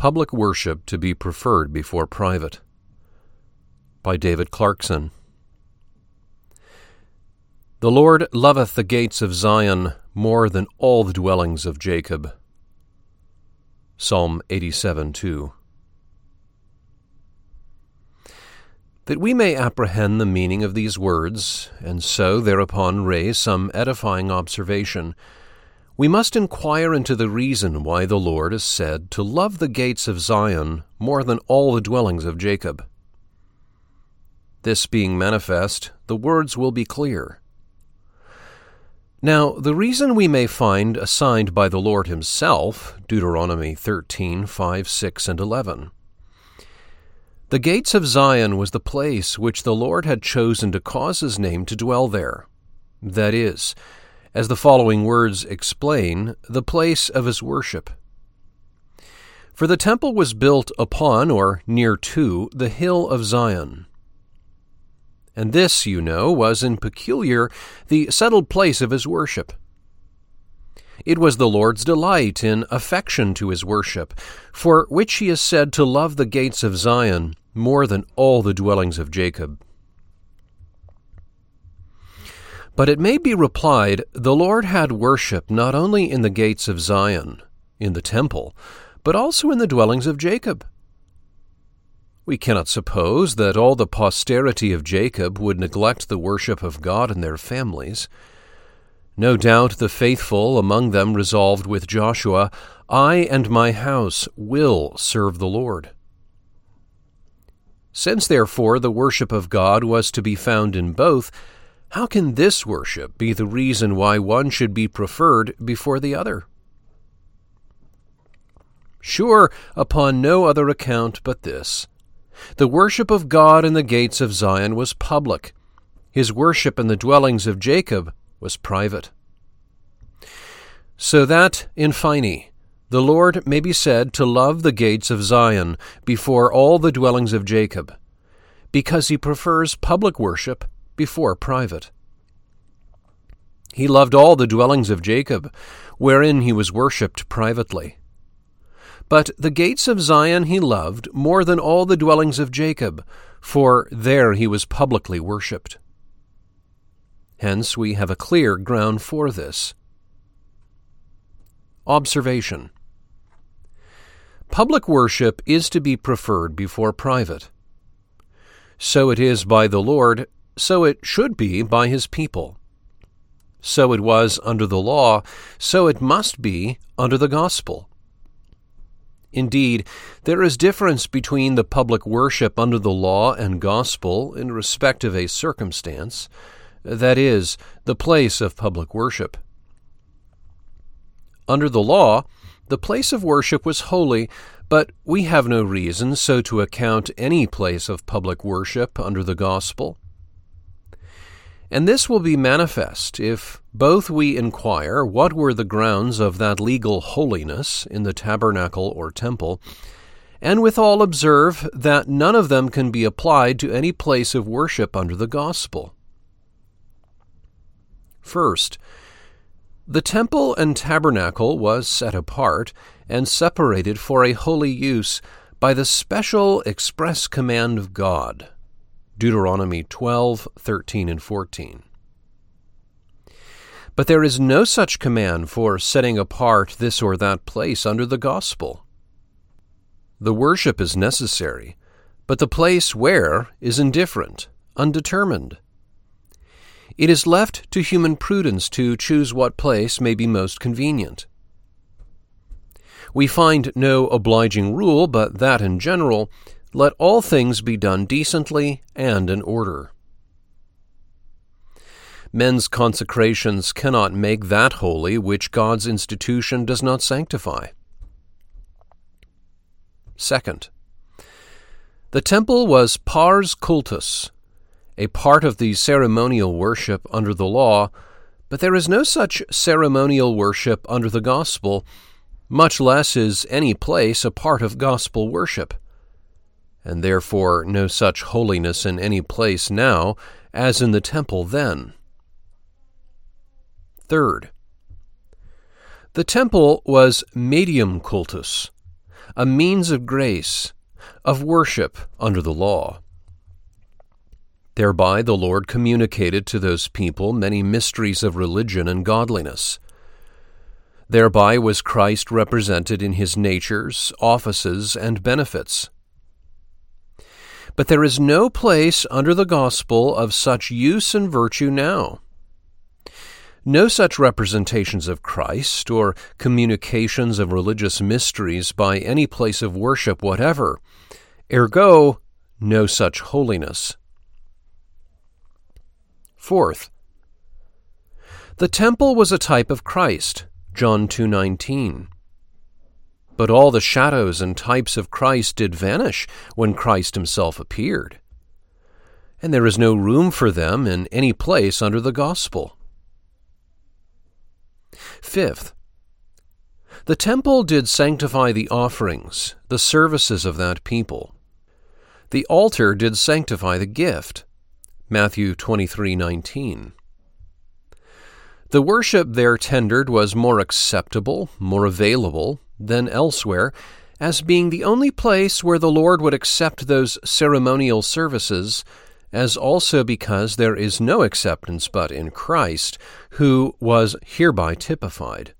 public worship to be preferred before private. By David Clarkson. The Lord loveth the gates of Zion more than all the dwellings of Jacob. Psalm 87 2. That we may apprehend the meaning of these words, and so thereupon raise some edifying observation, we must inquire into the reason why the Lord is said to love the gates of Zion more than all the dwellings of Jacob. This being manifest, the words will be clear. Now, the reason we may find assigned by the Lord Himself, Deuteronomy 13, 5, 6, and 11. The gates of Zion was the place which the Lord had chosen to cause His name to dwell there. That is, as the following words explain, the place of his worship. For the temple was built upon or near to the hill of Zion. And this, you know, was in peculiar the settled place of his worship. It was the Lord's delight in affection to his worship, for which he is said to love the gates of Zion more than all the dwellings of Jacob. But it may be replied, the Lord had worship not only in the gates of Zion, in the temple, but also in the dwellings of Jacob. We cannot suppose that all the posterity of Jacob would neglect the worship of God in their families. No doubt the faithful among them resolved with Joshua, I and my house will serve the Lord. Since, therefore, the worship of God was to be found in both, how can this worship be the reason why one should be preferred before the other? Sure, upon no other account but this. The worship of God in the gates of Zion was public. His worship in the dwellings of Jacob was private. So that, in fine, the Lord may be said to love the gates of Zion before all the dwellings of Jacob, because he prefers public worship before private. He loved all the dwellings of Jacob, wherein he was worshipped privately. But the gates of Zion he loved more than all the dwellings of Jacob, for there he was publicly worshipped. Hence we have a clear ground for this. Observation Public worship is to be preferred before private. So it is by the Lord so it should be by his people. So it was under the law, so it must be under the gospel. Indeed, there is difference between the public worship under the law and gospel in respect of a circumstance, that is, the place of public worship. Under the law, the place of worship was holy, but we have no reason so to account any place of public worship under the gospel. And this will be manifest if both we inquire what were the grounds of that legal holiness in the tabernacle or temple, and withal observe that none of them can be applied to any place of worship under the gospel. First, the temple and tabernacle was set apart and separated for a holy use by the special express command of God. Deuteronomy 12, 13, and 14. But there is no such command for setting apart this or that place under the gospel. The worship is necessary, but the place where is indifferent, undetermined. It is left to human prudence to choose what place may be most convenient. We find no obliging rule, but that in general let all things be done decently and in order. Men's consecrations cannot make that holy which God's institution does not sanctify. Second, the temple was pars cultus, a part of the ceremonial worship under the law, but there is no such ceremonial worship under the gospel, much less is any place a part of gospel worship and therefore no such holiness in any place now as in the temple then. Third, the temple was medium cultus, a means of grace, of worship under the law. Thereby the Lord communicated to those people many mysteries of religion and godliness. Thereby was Christ represented in his natures, offices, and benefits. But there is no place under the gospel of such use and virtue now. No such representations of Christ or communications of religious mysteries by any place of worship whatever. Ergo, no such holiness. Fourth, the temple was a type of Christ, John 2:19. But all the shadows and types of Christ did vanish when Christ himself appeared. And there is no room for them in any place under the gospel. Fifth, the temple did sanctify the offerings, the services of that people. The altar did sanctify the gift. Matthew 23:19. The worship there tendered was more acceptable, more available than elsewhere, as being the only place where the Lord would accept those ceremonial services, as also because there is no acceptance but in Christ, who was hereby typified.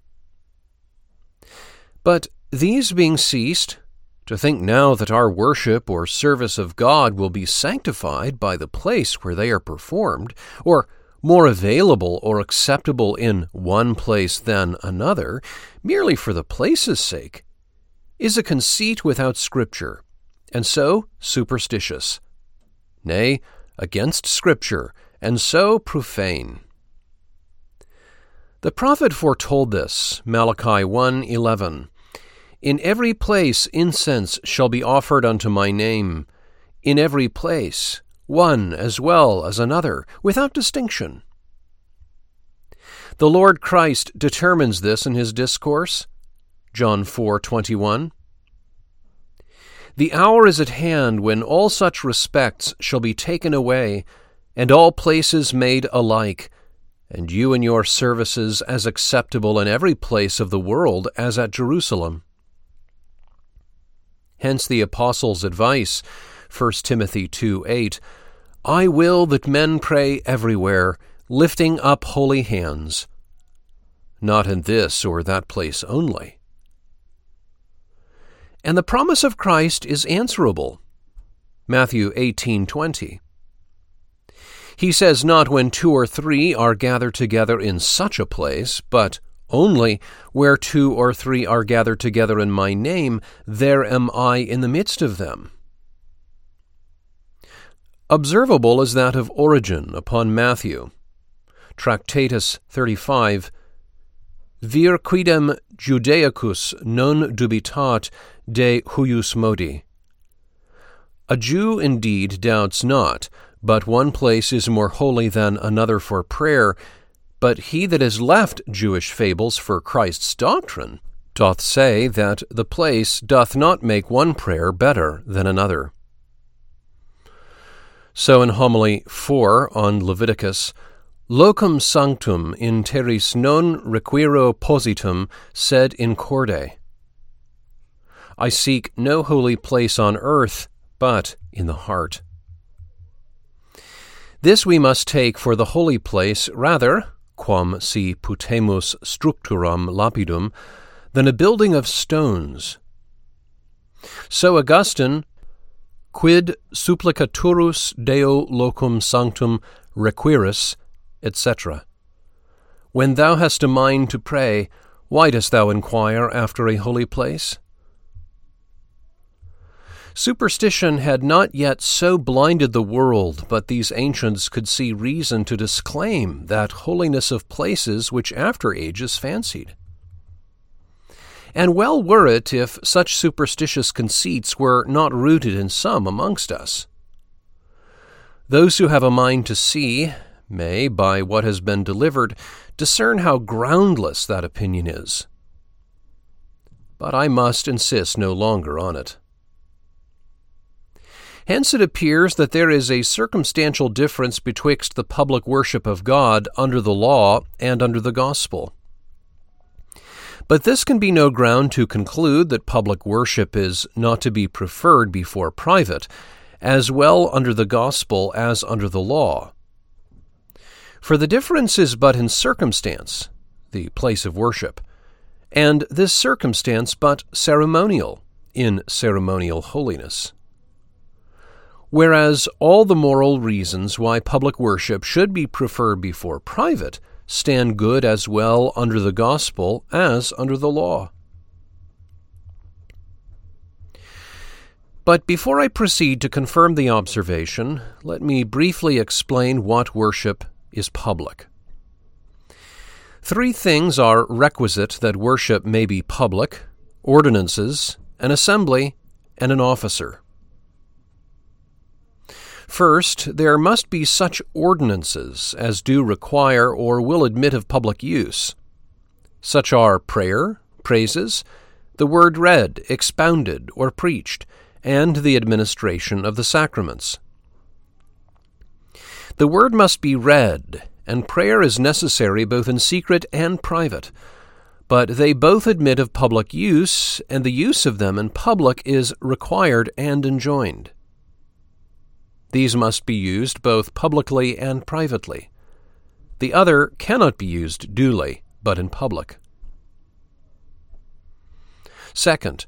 But these being ceased, to think now that our worship or service of God will be sanctified by the place where they are performed, or more available or acceptable in one place than another, merely for the place's sake, is a conceit without Scripture, and so superstitious. Nay, against Scripture, and so profane. The prophet foretold this, Malachi 1:11. In every place incense shall be offered unto my name, in every place, one as well as another, without distinction. The Lord Christ determines this in his discourse, John 4:21. The hour is at hand when all such respects shall be taken away, and all places made alike, and you and your services as acceptable in every place of the world as at Jerusalem. Hence the Apostle's advice, 1 Timothy 2 8, I will that men pray everywhere, lifting up holy hands. Not in this or that place only. And the promise of Christ is answerable. Matthew 18:20. He says not when two or three are gathered together in such a place, but only where two or three are gathered together in my name, there am I in the midst of them. Observable is that of Origen upon Matthew. Tractatus 35 Vir quidem Judaicus non dubitat de huius modi. A Jew indeed doubts not, but one place is more holy than another for prayer, but he that has left Jewish fables for Christ's doctrine doth say that the place doth not make one prayer better than another. So in Homily 4 on Leviticus, Locum sanctum in terris non requiro positum sed in corde. I seek no holy place on earth, but in the heart. This we must take for the holy place rather quam si putemus structuram lapidum, than a building of stones. So Augustine, quid supplicaturus Deo locum sanctum requiris, etc. When thou hast a mind to pray, why dost thou inquire after a holy place? Superstition had not yet so blinded the world, but these ancients could see reason to disclaim that holiness of places which after ages fancied. And well were it if such superstitious conceits were not rooted in some amongst us. Those who have a mind to see may, by what has been delivered, discern how groundless that opinion is. But I must insist no longer on it. Hence it appears that there is a circumstantial difference betwixt the public worship of God under the law and under the gospel. But this can be no ground to conclude that public worship is not to be preferred before private, as well under the gospel as under the law. For the difference is but in circumstance, the place of worship, and this circumstance but ceremonial, in ceremonial holiness. Whereas all the moral reasons why public worship should be preferred before private stand good as well under the gospel as under the law. But before I proceed to confirm the observation, let me briefly explain what worship is public. Three things are requisite that worship may be public ordinances, an assembly, and an officer. First, there must be such ordinances as do require or will admit of public use. Such are prayer, praises, the word read, expounded, or preached, and the administration of the sacraments. The word must be read, and prayer is necessary both in secret and private. But they both admit of public use, and the use of them in public is required and enjoined. These must be used both publicly and privately. The other cannot be used duly, but in public. Second,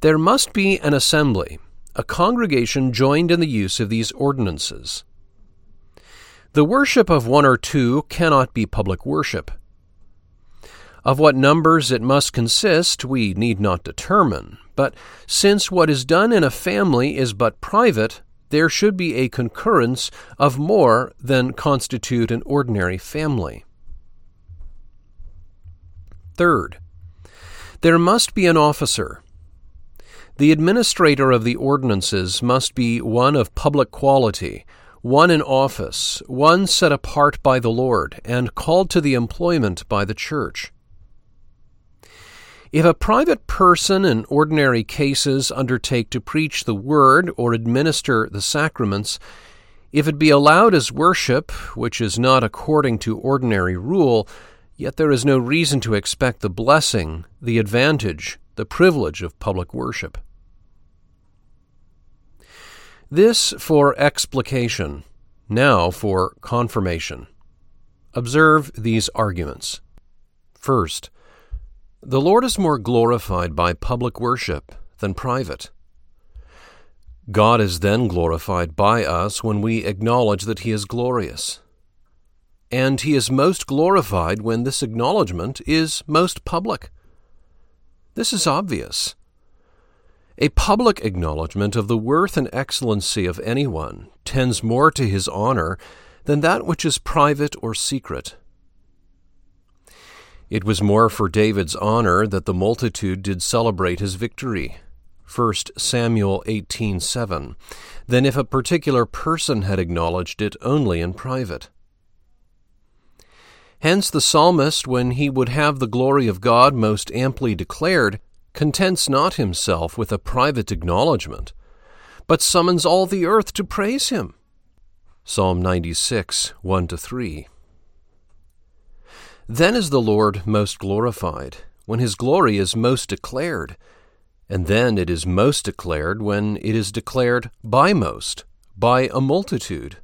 there must be an assembly, a congregation joined in the use of these ordinances. The worship of one or two cannot be public worship. Of what numbers it must consist, we need not determine, but since what is done in a family is but private, there should be a concurrence of more than constitute an ordinary family. Third, there must be an officer. The administrator of the ordinances must be one of public quality, one in office, one set apart by the Lord, and called to the employment by the Church. If a private person in ordinary cases undertake to preach the word or administer the sacraments, if it be allowed as worship, which is not according to ordinary rule, yet there is no reason to expect the blessing, the advantage, the privilege of public worship. This for explication, now for confirmation. Observe these arguments. First, the Lord is more glorified by public worship than private. God is then glorified by us when we acknowledge that He is glorious. And He is most glorified when this acknowledgement is most public. This is obvious. A public acknowledgement of the worth and excellency of anyone tends more to his honor than that which is private or secret. It was more for David's honor that the multitude did celebrate his victory. 1 Samuel 18:7 than if a particular person had acknowledged it only in private. Hence the psalmist, when he would have the glory of God most amply declared, contents not himself with a private acknowledgment, but summons all the earth to praise him. Psalm 96, 1 to 3. Then is the Lord most glorified, when his glory is most declared, and then it is most declared when it is declared by most, by a multitude.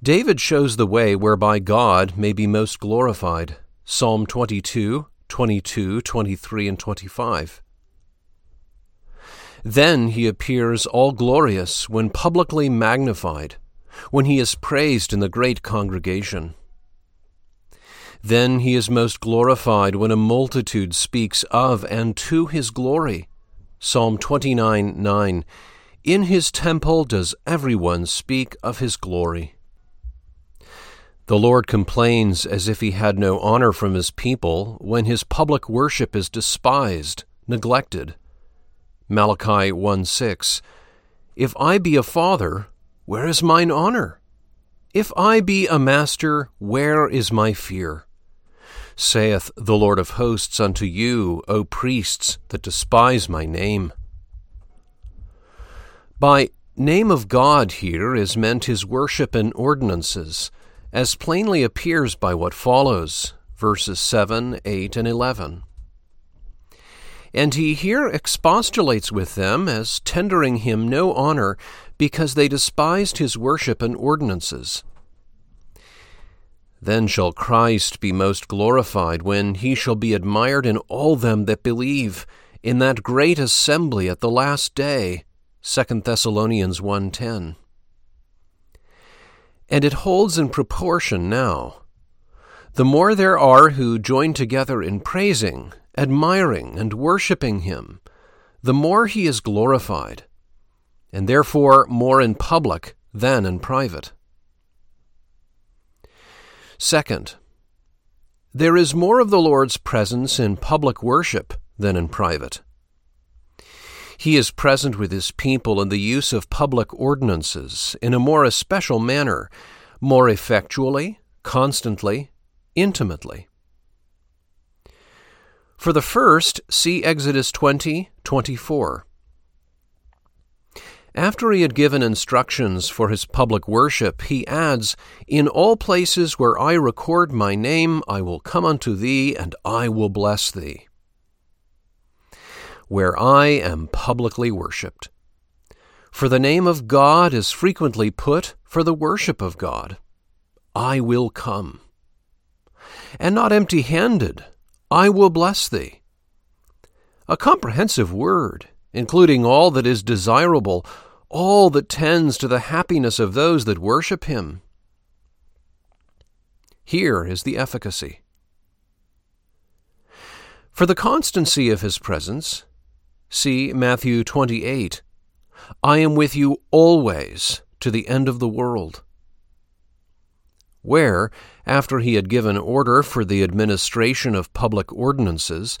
David shows the way whereby God may be most glorified. Psalm 22, 22, 23, and 25. Then he appears all glorious when publicly magnified, when he is praised in the great congregation. Then he is most glorified when a multitude speaks of and to his glory. Psalm 29 9. In his temple does everyone speak of his glory. The Lord complains as if he had no honor from his people when his public worship is despised, neglected. Malachi 1 6. If I be a father, where is mine honor? If I be a master, where is my fear? Saith the Lord of hosts unto you, O priests that despise my name. By name of God here is meant his worship and ordinances, as plainly appears by what follows, verses 7, 8, and 11. And he here expostulates with them as tendering him no honor because they despised his worship and ordinances. Then shall Christ be most glorified when he shall be admired in all them that believe in that great assembly at the last day. 2 Thessalonians 1:10 And it holds in proportion now. The more there are who join together in praising admiring and worshipping him the more he is glorified and therefore more in public than in private Second, there is more of the Lord's presence in public worship than in private. He is present with his people in the use of public ordinances in a more especial manner, more effectually, constantly, intimately. For the first, see Exodus 20 24. After he had given instructions for his public worship, he adds, In all places where I record my name, I will come unto thee, and I will bless thee. Where I am publicly worshipped. For the name of God is frequently put for the worship of God. I will come. And not empty handed, I will bless thee. A comprehensive word including all that is desirable, all that tends to the happiness of those that worship Him. Here is the efficacy. For the constancy of His presence, see Matthew 28 I am with you always to the end of the world. Where, after he had given order for the administration of public ordinances,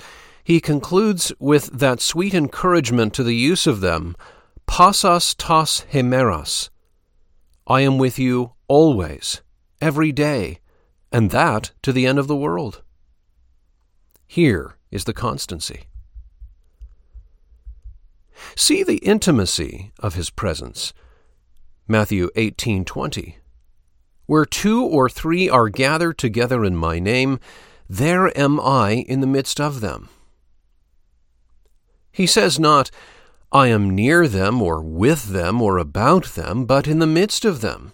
he concludes with that sweet encouragement to the use of them, Pasas tas hemeras. I am with you always, every day, and that to the end of the world. Here is the constancy. See the intimacy of his presence. Matthew 18:20. Where two or three are gathered together in my name, there am I in the midst of them. He says not, I am near them, or with them, or about them, but in the midst of them.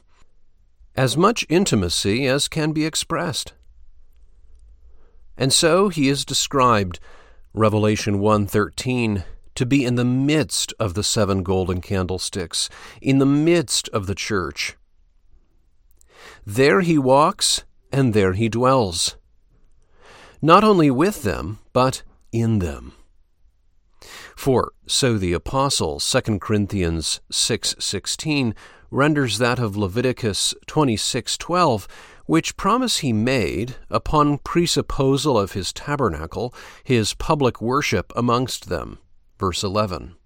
As much intimacy as can be expressed. And so he is described, Revelation 1:13, to be in the midst of the seven golden candlesticks, in the midst of the church. There he walks, and there he dwells. Not only with them, but in them. For so the apostle 2 Corinthians 6:16 renders that of Leviticus 26:12 which promise he made upon presupposal of his tabernacle his public worship amongst them. Verse 11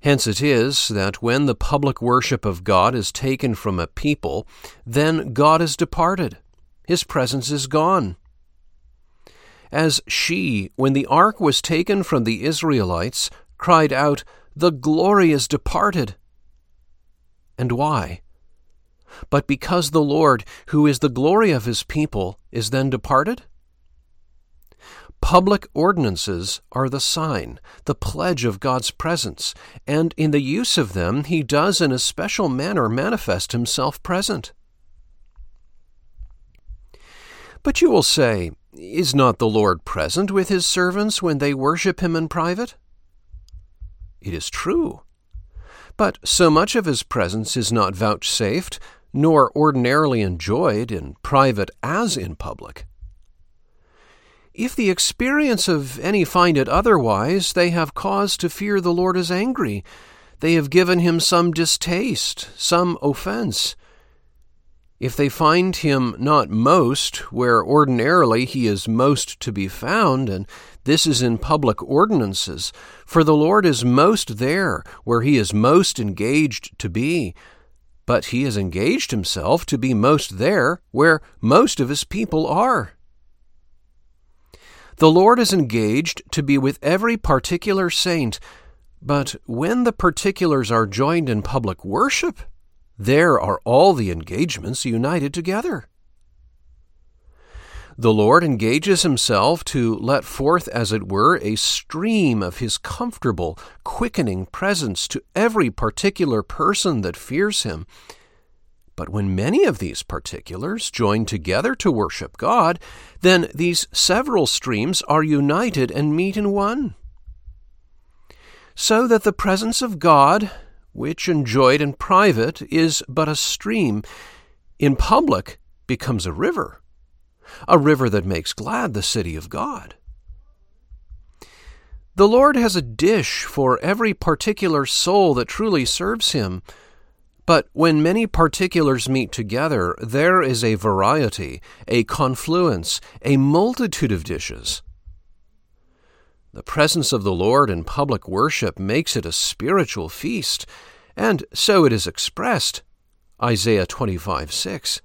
Hence it is that when the public worship of God is taken from a people, then God is departed. His presence is gone as she, when the ark was taken from the Israelites, cried out, The glory is departed. And why? But because the Lord, who is the glory of his people, is then departed? Public ordinances are the sign, the pledge of God's presence, and in the use of them he does in a special manner manifest himself present. But you will say, is not the Lord present with his servants when they worship him in private? It is true. But so much of his presence is not vouchsafed, nor ordinarily enjoyed in private as in public. If the experience of any find it otherwise, they have cause to fear the Lord is angry. They have given him some distaste, some offense. If they find him not most where ordinarily he is most to be found, and this is in public ordinances, for the Lord is most there where he is most engaged to be, but he has engaged himself to be most there where most of his people are. The Lord is engaged to be with every particular saint, but when the particulars are joined in public worship, there are all the engagements united together. The Lord engages himself to let forth, as it were, a stream of his comfortable, quickening presence to every particular person that fears him. But when many of these particulars join together to worship God, then these several streams are united and meet in one. So that the presence of God, which enjoyed in private is but a stream, in public becomes a river a river that makes glad the city of God. The Lord has a dish for every particular soul that truly serves Him. But when many particulars meet together, there is a variety, a confluence, a multitude of dishes. The presence of the Lord in public worship makes it a spiritual feast, and so it is expressed. Isaiah 25 6.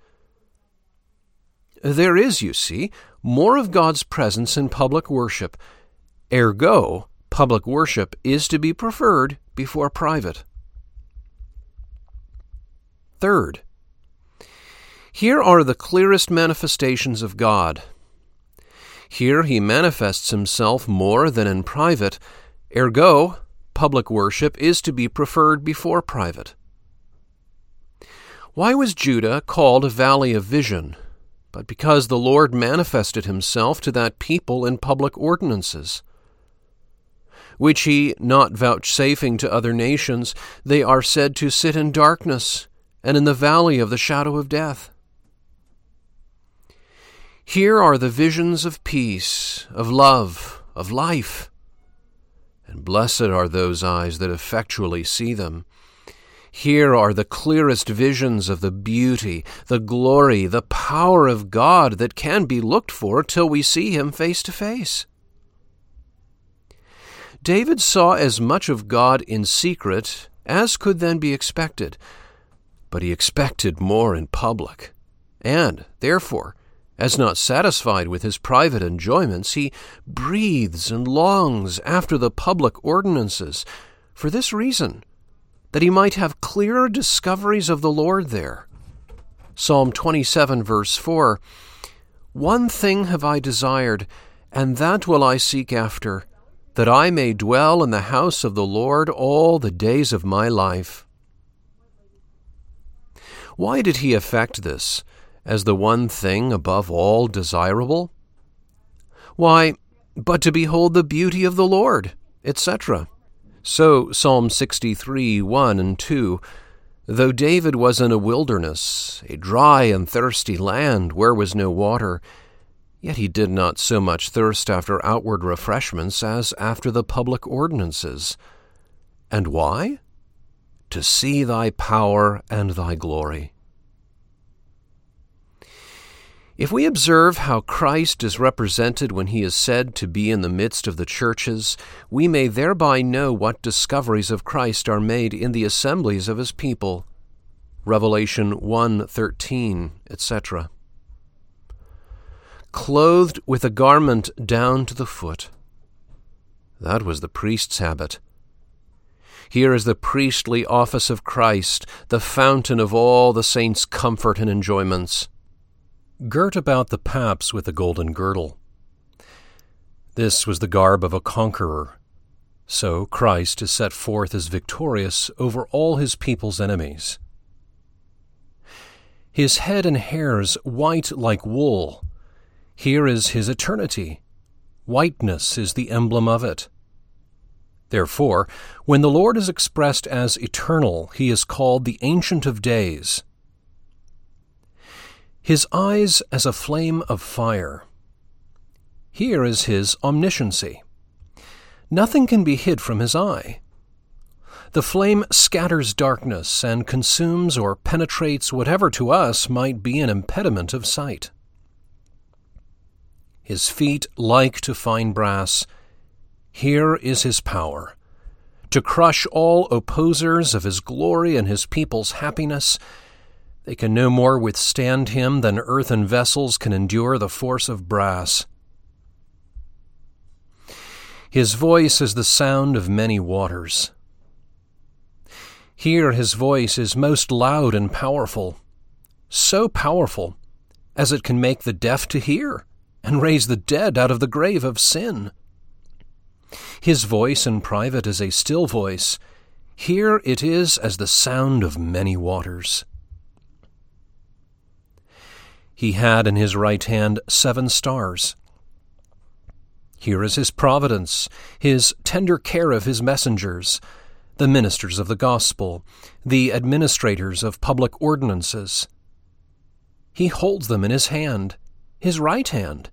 There is, you see, more of God's presence in public worship. Ergo, public worship is to be preferred before private. Third, here are the clearest manifestations of God. Here he manifests himself more than in private. Ergo, public worship is to be preferred before private. Why was Judah called a valley of vision? but because the Lord manifested himself to that people in public ordinances, which he not vouchsafing to other nations, they are said to sit in darkness and in the valley of the shadow of death. Here are the visions of peace, of love, of life. And blessed are those eyes that effectually see them. Here are the clearest visions of the beauty, the glory, the power of God that can be looked for till we see Him face to face. David saw as much of God in secret as could then be expected, but he expected more in public. And, therefore, as not satisfied with his private enjoyments, he breathes and longs after the public ordinances. For this reason, that he might have clearer discoveries of the Lord there. Psalm 27, verse 4 One thing have I desired, and that will I seek after, that I may dwell in the house of the Lord all the days of my life. Why did he effect this as the one thing above all desirable? Why, but to behold the beauty of the Lord, etc. So, Psalm 63 1 and 2 Though David was in a wilderness, a dry and thirsty land where was no water, yet he did not so much thirst after outward refreshments as after the public ordinances. And why? To see thy power and thy glory. If we observe how Christ is represented when he is said to be in the midst of the churches, we may thereby know what discoveries of Christ are made in the assemblies of his people. Revelation 1:13, etc. Clothed with a garment down to the foot. That was the priest's habit. Here is the priestly office of Christ, the fountain of all the saints' comfort and enjoyments girt about the paps with a golden girdle. This was the garb of a conqueror. So Christ is set forth as victorious over all his people's enemies. His head and hairs white like wool. Here is his eternity. Whiteness is the emblem of it. Therefore, when the Lord is expressed as eternal, he is called the Ancient of Days his eyes as a flame of fire. Here is his omnisciency. Nothing can be hid from his eye. The flame scatters darkness and consumes or penetrates whatever to us might be an impediment of sight. His feet like to fine brass. Here is his power to crush all opposers of his glory and his people's happiness they can no more withstand him than earthen vessels can endure the force of brass. His voice is the sound of many waters. Here his voice is most loud and powerful, so powerful as it can make the deaf to hear and raise the dead out of the grave of sin. His voice in private is a still voice. Here it is as the sound of many waters. He had in his right hand seven stars. Here is his providence, his tender care of his messengers, the ministers of the gospel, the administrators of public ordinances. He holds them in his hand, his right hand,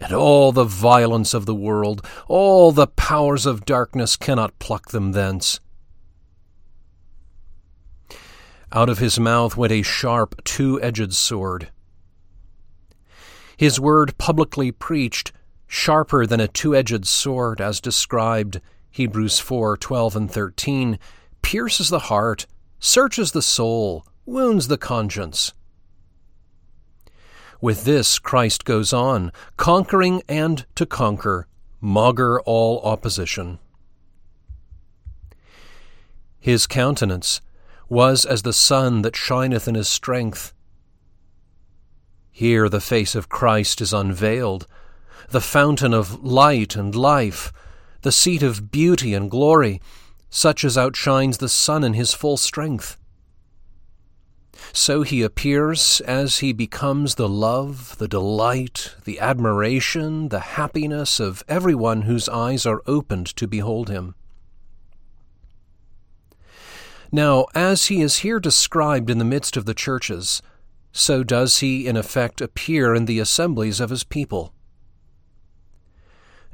and all the violence of the world, all the powers of darkness cannot pluck them thence. Out of his mouth went a sharp, two edged sword. His word publicly preached, sharper than a two edged sword, as described, Hebrews 4 12 and 13, pierces the heart, searches the soul, wounds the conscience. With this, Christ goes on, conquering and to conquer, maugre all opposition. His countenance was as the sun that shineth in his strength. Here the face of Christ is unveiled, the fountain of light and life, the seat of beauty and glory, such as outshines the sun in his full strength. So he appears as he becomes the love, the delight, the admiration, the happiness of everyone whose eyes are opened to behold him. Now, as he is here described in the midst of the churches, so does he in effect appear in the assemblies of his people.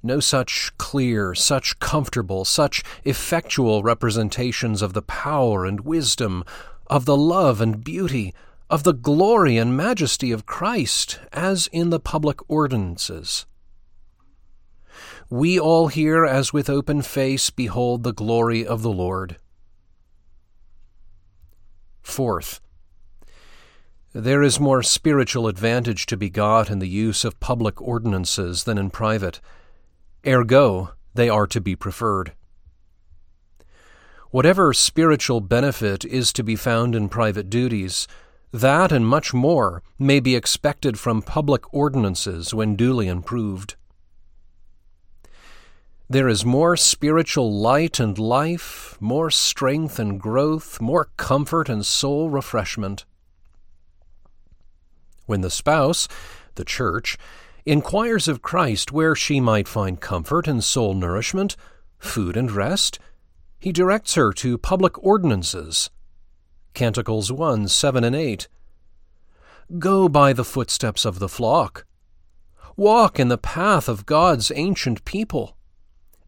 No such clear, such comfortable, such effectual representations of the power and wisdom, of the love and beauty, of the glory and majesty of Christ, as in the public ordinances. We all here, as with open face, behold the glory of the Lord. Fourth, there is more spiritual advantage to be got in the use of public ordinances than in private. Ergo, they are to be preferred. Whatever spiritual benefit is to be found in private duties, that and much more may be expected from public ordinances when duly improved. There is more spiritual light and life, more strength and growth, more comfort and soul refreshment. When the spouse, the church, inquires of Christ where she might find comfort and soul nourishment, food and rest, he directs her to public ordinances. Canticles 1 7 and 8. Go by the footsteps of the flock. Walk in the path of God's ancient people,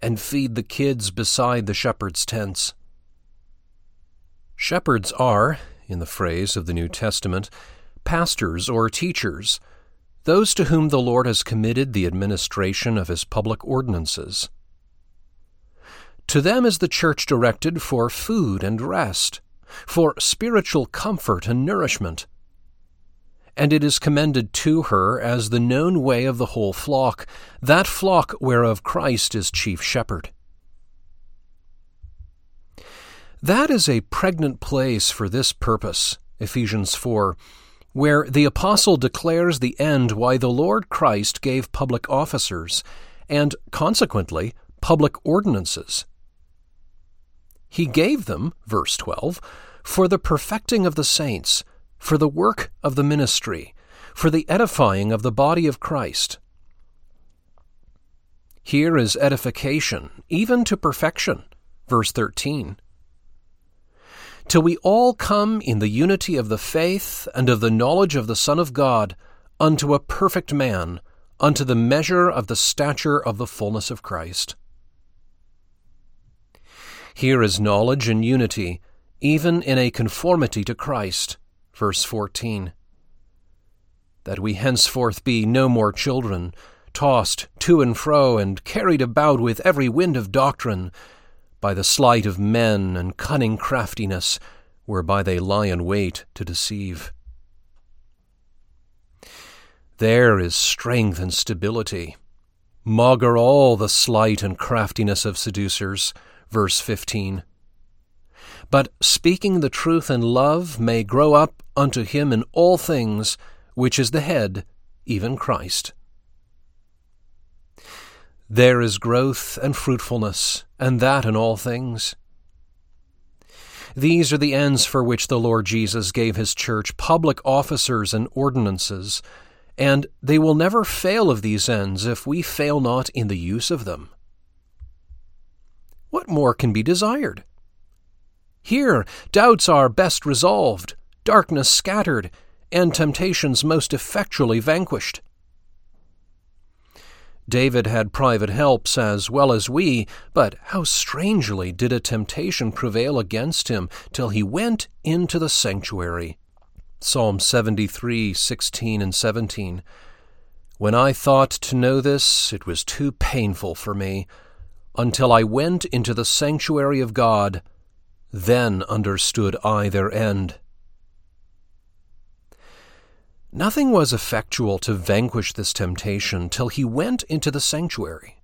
and feed the kids beside the shepherd's tents. Shepherds are, in the phrase of the New Testament, pastors or teachers, those to whom the Lord has committed the administration of his public ordinances. To them is the church directed for food and rest, for spiritual comfort and nourishment. And it is commended to her as the known way of the whole flock, that flock whereof Christ is chief shepherd. That is a pregnant place for this purpose, Ephesians 4, where the apostle declares the end why the Lord Christ gave public officers, and consequently public ordinances he gave them, verse 12, for the perfecting of the saints, for the work of the ministry, for the edifying of the body of Christ. Here is edification, even to perfection, verse 13. Till we all come in the unity of the faith and of the knowledge of the Son of God, unto a perfect man, unto the measure of the stature of the fullness of Christ. Here is knowledge and unity, even in a conformity to Christ. Verse 14. That we henceforth be no more children, tossed to and fro and carried about with every wind of doctrine, by the sleight of men and cunning craftiness, whereby they lie in wait to deceive. There is strength and stability. Maugre all the sleight and craftiness of seducers verse 15. But speaking the truth in love may grow up unto him in all things, which is the head, even Christ. There is growth and fruitfulness, and that in all things. These are the ends for which the Lord Jesus gave his church public officers and ordinances, and they will never fail of these ends if we fail not in the use of them. What more can be desired? Here, doubts are best resolved, darkness scattered, and temptations most effectually vanquished. David had private helps as well as we, but how strangely did a temptation prevail against him till he went into the sanctuary. Psalm 73, 16 and 17. When I thought to know this, it was too painful for me, until I went into the sanctuary of God, then understood I their end. Nothing was effectual to vanquish this temptation till he went into the sanctuary.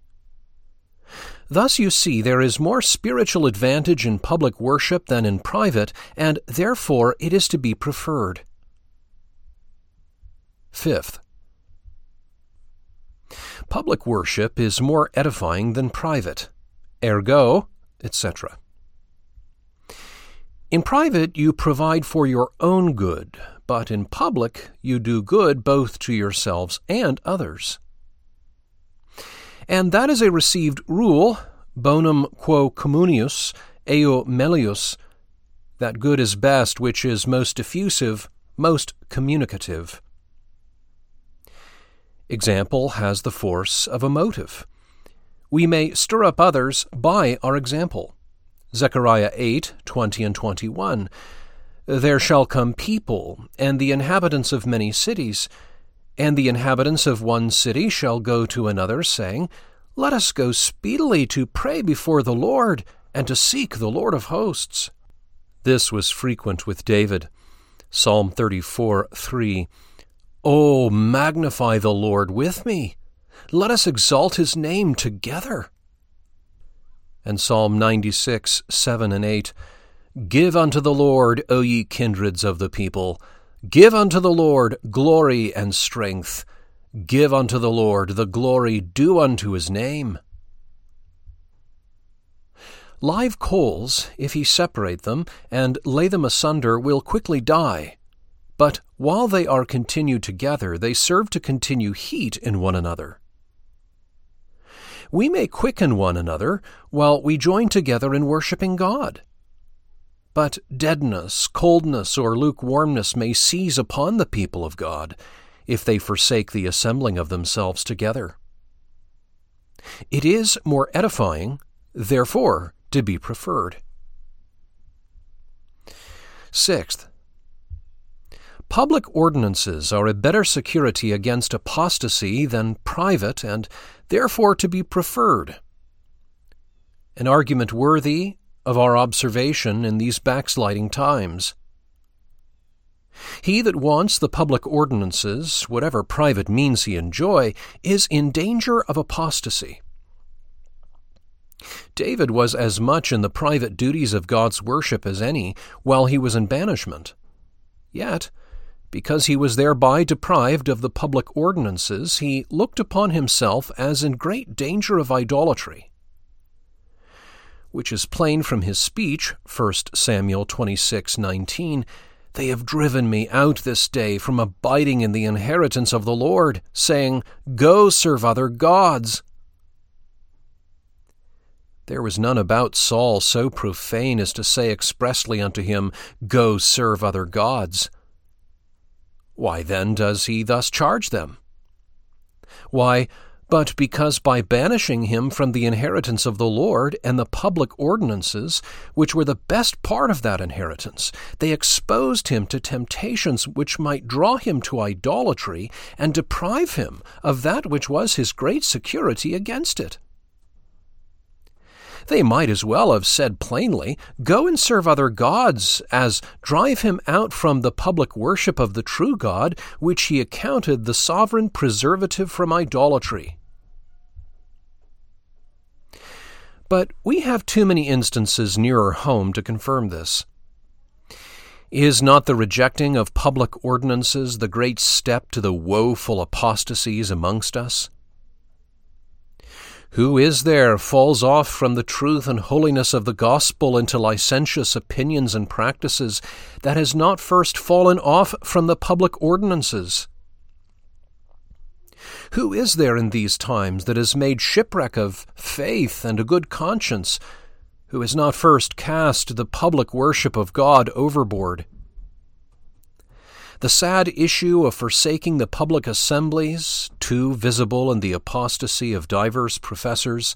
Thus you see there is more spiritual advantage in public worship than in private, and therefore it is to be preferred. Fifth, public worship is more edifying than private. Ergo, etc. In private, you provide for your own good, but in public you do good both to yourselves and others. And that is a received rule, bonum quo communius, eo melius, that good is best which is most diffusive, most communicative. Example has the force of a motive. We may stir up others by our example. Zechariah 8, 20 and 21. There shall come people, and the inhabitants of many cities, and the inhabitants of one city shall go to another, saying, Let us go speedily to pray before the Lord, and to seek the Lord of hosts. This was frequent with David. Psalm 34 3. Oh, magnify the Lord with me. Let us exalt his name together. And Psalm 96 7 and 8. Give unto the Lord, O ye kindreds of the people. Give unto the Lord glory and strength. Give unto the Lord the glory due unto his name. Live coals, if he separate them and lay them asunder, will quickly die. But while they are continued together, they serve to continue heat in one another. We may quicken one another while we join together in worshiping God. But deadness, coldness, or lukewarmness may seize upon the people of God if they forsake the assembling of themselves together. It is more edifying, therefore, to be preferred. Sixth, public ordinances are a better security against apostasy than private, and therefore to be preferred. An argument worthy of our observation in these backsliding times. He that wants the public ordinances, whatever private means he enjoy, is in danger of apostasy. David was as much in the private duties of God's worship as any while he was in banishment. Yet, because he was thereby deprived of the public ordinances, he looked upon himself as in great danger of idolatry which is plain from his speech, 1 Samuel 26:19, they have driven me out this day from abiding in the inheritance of the Lord, saying, Go serve other gods. There was none about Saul so profane as to say expressly unto him, Go serve other gods. Why then does he thus charge them? Why, but because by banishing him from the inheritance of the Lord and the public ordinances, which were the best part of that inheritance, they exposed him to temptations which might draw him to idolatry and deprive him of that which was his great security against it. They might as well have said plainly, Go and serve other gods, as drive him out from the public worship of the true God, which he accounted the sovereign preservative from idolatry. But we have too many instances nearer home to confirm this. Is not the rejecting of public ordinances the great step to the woeful apostasies amongst us? Who is there falls off from the truth and holiness of the gospel into licentious opinions and practices that has not first fallen off from the public ordinances? Who is there in these times that has made shipwreck of faith and a good conscience, who has not first cast the public worship of God overboard? The sad issue of forsaking the public assemblies, too visible in the apostasy of divers professors,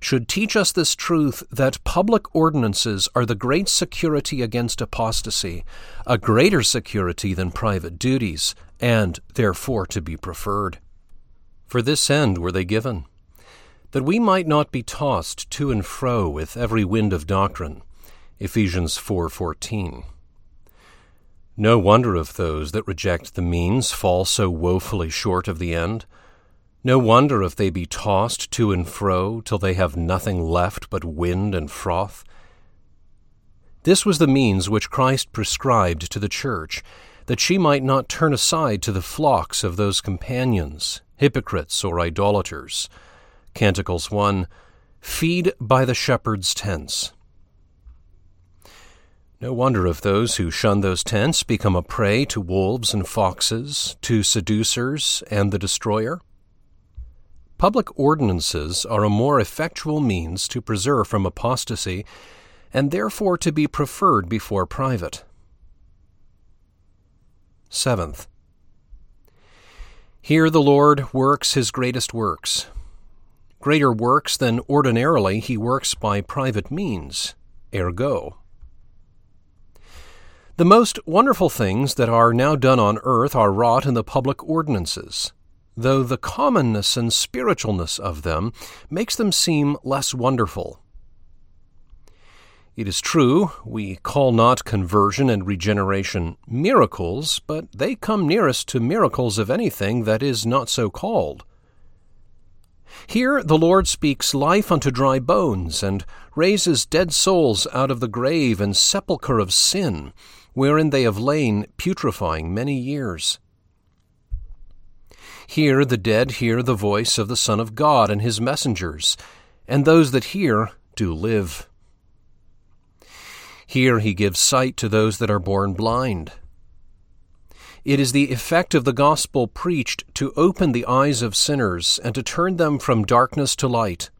should teach us this truth that public ordinances are the great security against apostasy, a greater security than private duties, and therefore to be preferred. For this end were they given, that we might not be tossed to and fro with every wind of doctrine. Ephesians 4:14. No wonder if those that reject the means fall so woefully short of the end. No wonder if they be tossed to and fro till they have nothing left but wind and froth. This was the means which Christ prescribed to the church, that she might not turn aside to the flocks of those companions, hypocrites or idolaters. Canticles 1 Feed by the shepherd's tents. No wonder if those who shun those tents become a prey to wolves and foxes, to seducers and the destroyer. Public ordinances are a more effectual means to preserve from apostasy, and therefore to be preferred before private. Seventh, here the Lord works his greatest works. Greater works than ordinarily he works by private means, ergo. The most wonderful things that are now done on earth are wrought in the public ordinances, though the commonness and spiritualness of them makes them seem less wonderful. It is true, we call not conversion and regeneration miracles, but they come nearest to miracles of anything that is not so called. Here the Lord speaks life unto dry bones, and raises dead souls out of the grave and sepulchre of sin, wherein they have lain putrefying many years. Here the dead hear the voice of the Son of God and his messengers, and those that hear do live. Here he gives sight to those that are born blind. It is the effect of the gospel preached to open the eyes of sinners and to turn them from darkness to light.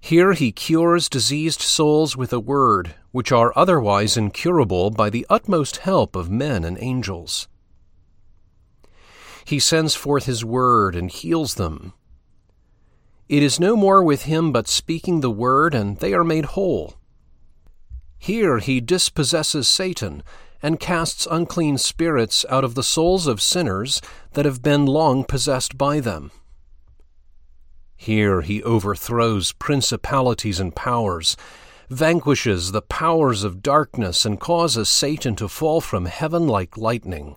Here he cures diseased souls with a word, which are otherwise incurable by the utmost help of men and angels. He sends forth his word and heals them. It is no more with him but speaking the word, and they are made whole. Here he dispossesses Satan and casts unclean spirits out of the souls of sinners that have been long possessed by them. Here he overthrows principalities and powers, vanquishes the powers of darkness, and causes Satan to fall from heaven like lightning.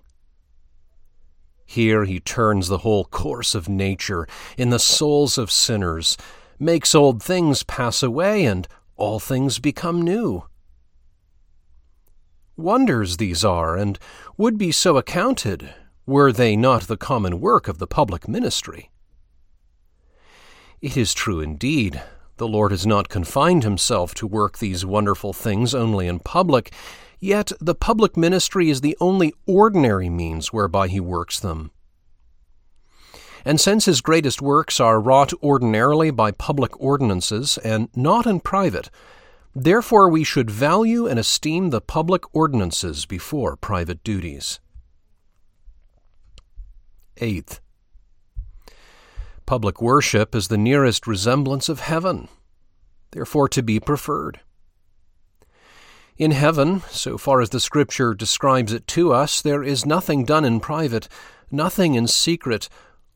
Here he turns the whole course of nature in the souls of sinners, makes old things pass away, and all things become new. Wonders these are, and would be so accounted, were they not the common work of the public ministry. It is true indeed. The Lord has not confined himself to work these wonderful things only in public, yet the public ministry is the only ordinary means whereby he works them. And since his greatest works are wrought ordinarily by public ordinances and not in private, therefore we should value and esteem the public ordinances before private duties. Eighth, Public worship is the nearest resemblance of heaven, therefore to be preferred. In heaven, so far as the Scripture describes it to us, there is nothing done in private, nothing in secret.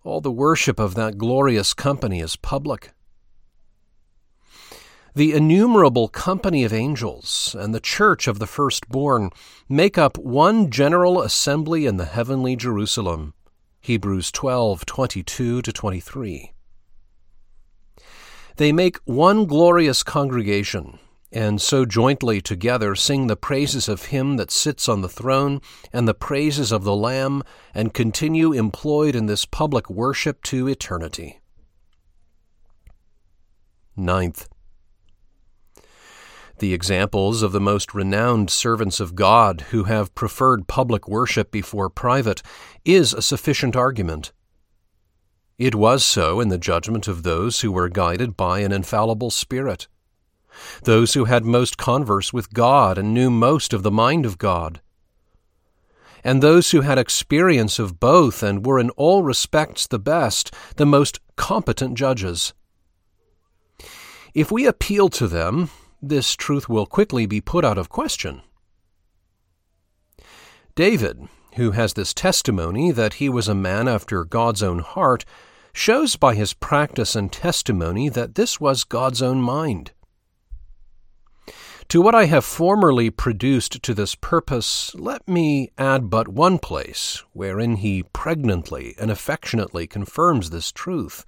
All the worship of that glorious company is public. The innumerable company of angels and the church of the firstborn make up one general assembly in the heavenly Jerusalem. Hebrews 12:22 to 23. They make one glorious congregation, and so jointly together sing the praises of him that sits on the throne and the praises of the Lamb, and continue employed in this public worship to eternity. Ninth, the examples of the most renowned servants of God who have preferred public worship before private is a sufficient argument. It was so in the judgment of those who were guided by an infallible Spirit, those who had most converse with God and knew most of the mind of God, and those who had experience of both and were in all respects the best, the most competent judges. If we appeal to them, this truth will quickly be put out of question. David, who has this testimony that he was a man after God's own heart, shows by his practice and testimony that this was God's own mind. To what I have formerly produced to this purpose, let me add but one place wherein he pregnantly and affectionately confirms this truth.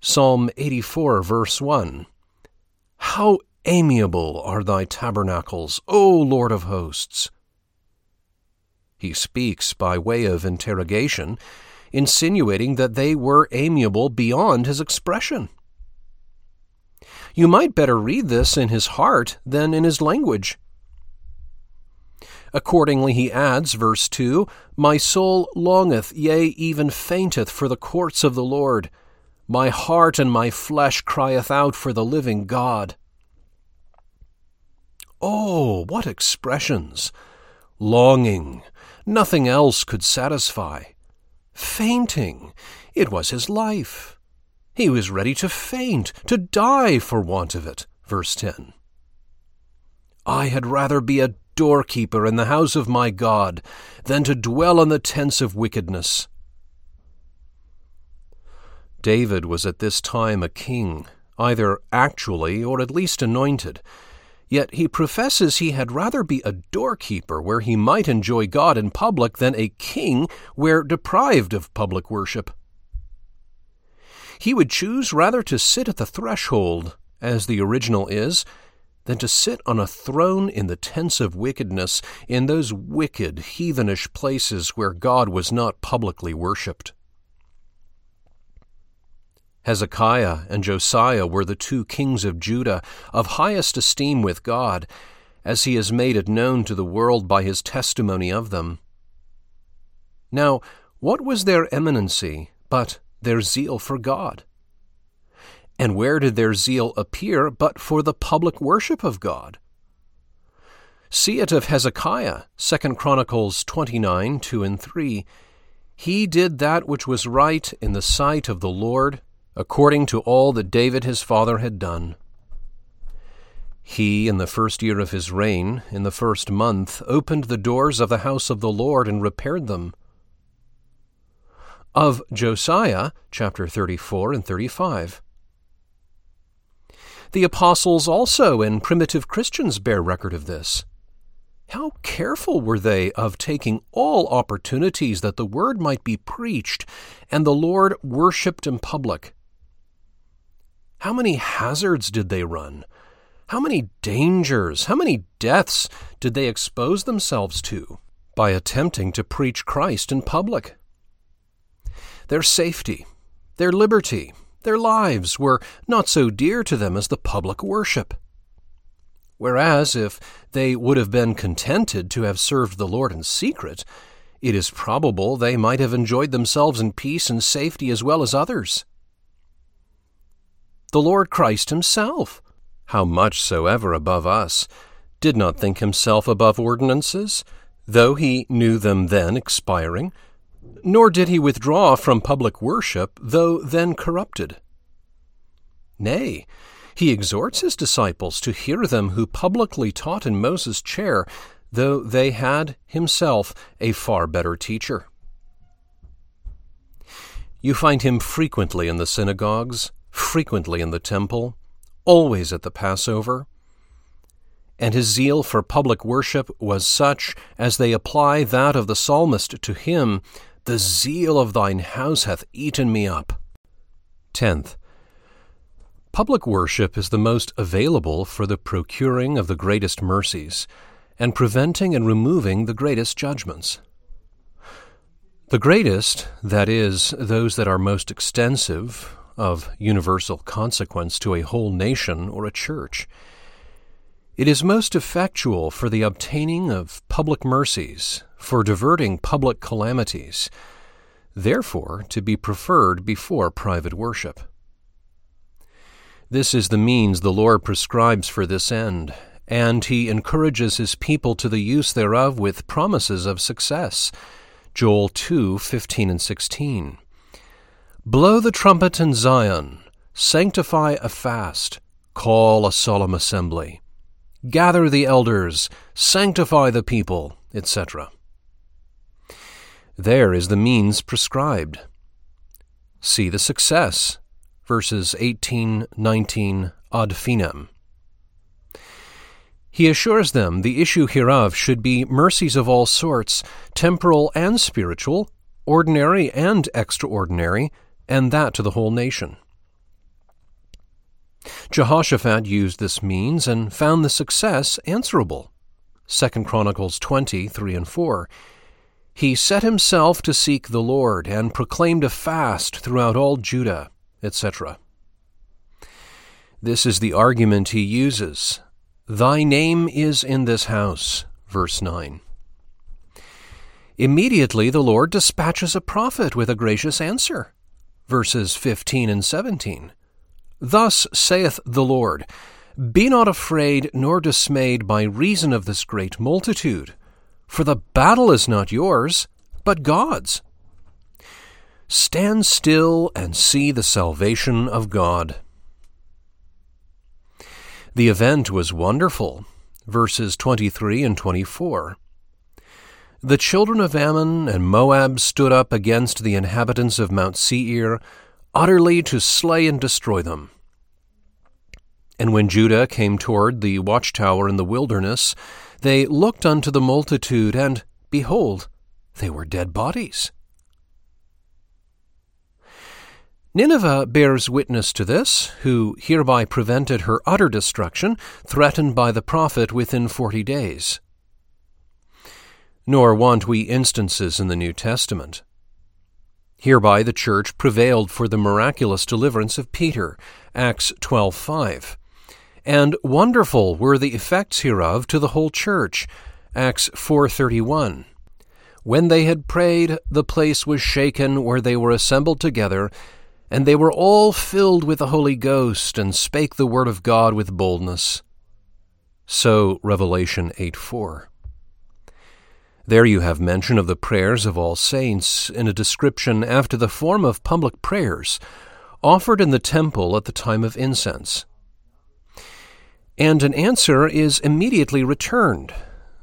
Psalm 84, verse 1. How Amiable are thy tabernacles, O Lord of hosts. He speaks by way of interrogation, insinuating that they were amiable beyond his expression. You might better read this in his heart than in his language. Accordingly, he adds, verse 2 My soul longeth, yea, even fainteth for the courts of the Lord. My heart and my flesh crieth out for the living God. Oh, what expressions! Longing, nothing else could satisfy. Fainting, it was his life. He was ready to faint, to die for want of it. Verse 10. I had rather be a doorkeeper in the house of my God than to dwell in the tents of wickedness. David was at this time a king, either actually or at least anointed Yet he professes he had rather be a doorkeeper where he might enjoy God in public than a king where deprived of public worship. He would choose rather to sit at the threshold, as the original is, than to sit on a throne in the tents of wickedness in those wicked, heathenish places where God was not publicly worshipped. Hezekiah and Josiah were the two kings of Judah of highest esteem with God, as he has made it known to the world by his testimony of them. Now, what was their eminency but their zeal for God? And where did their zeal appear but for the public worship of God? See it of Hezekiah, 2 Chronicles 29 2 and 3. He did that which was right in the sight of the Lord according to all that David his father had done. He, in the first year of his reign, in the first month, opened the doors of the house of the Lord and repaired them. Of Josiah, chapter 34 and 35. The apostles also and primitive Christians bear record of this. How careful were they of taking all opportunities that the word might be preached and the Lord worshipped in public. How many hazards did they run? How many dangers, how many deaths did they expose themselves to by attempting to preach Christ in public? Their safety, their liberty, their lives were not so dear to them as the public worship. Whereas, if they would have been contented to have served the Lord in secret, it is probable they might have enjoyed themselves in peace and safety as well as others the Lord Christ himself, how much soever above us, did not think himself above ordinances, though he knew them then expiring, nor did he withdraw from public worship, though then corrupted. Nay, he exhorts his disciples to hear them who publicly taught in Moses' chair, though they had himself a far better teacher. You find him frequently in the synagogues, frequently in the temple, always at the Passover. And his zeal for public worship was such as they apply that of the psalmist to him The zeal of thine house hath eaten me up. Tenth, public worship is the most available for the procuring of the greatest mercies, and preventing and removing the greatest judgments. The greatest, that is, those that are most extensive, of universal consequence to a whole nation or a church. It is most effectual for the obtaining of public mercies, for diverting public calamities, therefore to be preferred before private worship. This is the means the Lord prescribes for this end, and he encourages his people to the use thereof with promises of success. Joel 2 15 and 16. Blow the trumpet in Zion, sanctify a fast, call a solemn assembly, gather the elders, sanctify the people, etc. There is the means prescribed. See the success, verses 18, 19 ad finem. He assures them the issue hereof should be mercies of all sorts, temporal and spiritual, ordinary and extraordinary, and that to the whole nation. Jehoshaphat used this means and found the success answerable. 2 Chronicles 20, 3 and 4. He set himself to seek the Lord and proclaimed a fast throughout all Judah, etc. This is the argument he uses Thy name is in this house. Verse 9. Immediately the Lord dispatches a prophet with a gracious answer. Verses 15 and 17. Thus saith the Lord Be not afraid nor dismayed by reason of this great multitude, for the battle is not yours, but God's. Stand still and see the salvation of God. The event was wonderful. Verses 23 and 24. The children of Ammon and Moab stood up against the inhabitants of Mount Seir, utterly to slay and destroy them. And when Judah came toward the watchtower in the wilderness, they looked unto the multitude, and, behold, they were dead bodies. Nineveh bears witness to this, who hereby prevented her utter destruction, threatened by the prophet within forty days. Nor want we instances in the New Testament. Hereby the church prevailed for the miraculous deliverance of Peter, Acts 12:5. And wonderful were the effects hereof to the whole church, Acts 4:31. When they had prayed, the place was shaken where they were assembled together, and they were all filled with the Holy Ghost, and spake the word of God with boldness. So Revelation 8 4. There you have mention of the prayers of all saints in a description after the form of public prayers offered in the temple at the time of incense. And an answer is immediately returned,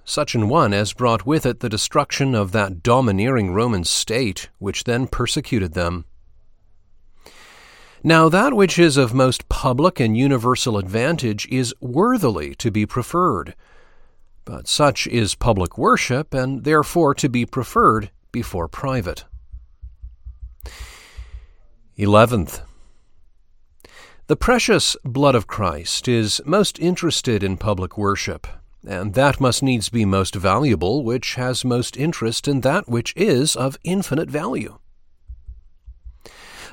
such an one as brought with it the destruction of that domineering Roman state which then persecuted them. Now, that which is of most public and universal advantage is worthily to be preferred. But such is public worship, and therefore to be preferred before private. Eleventh, the precious blood of Christ is most interested in public worship, and that must needs be most valuable which has most interest in that which is of infinite value.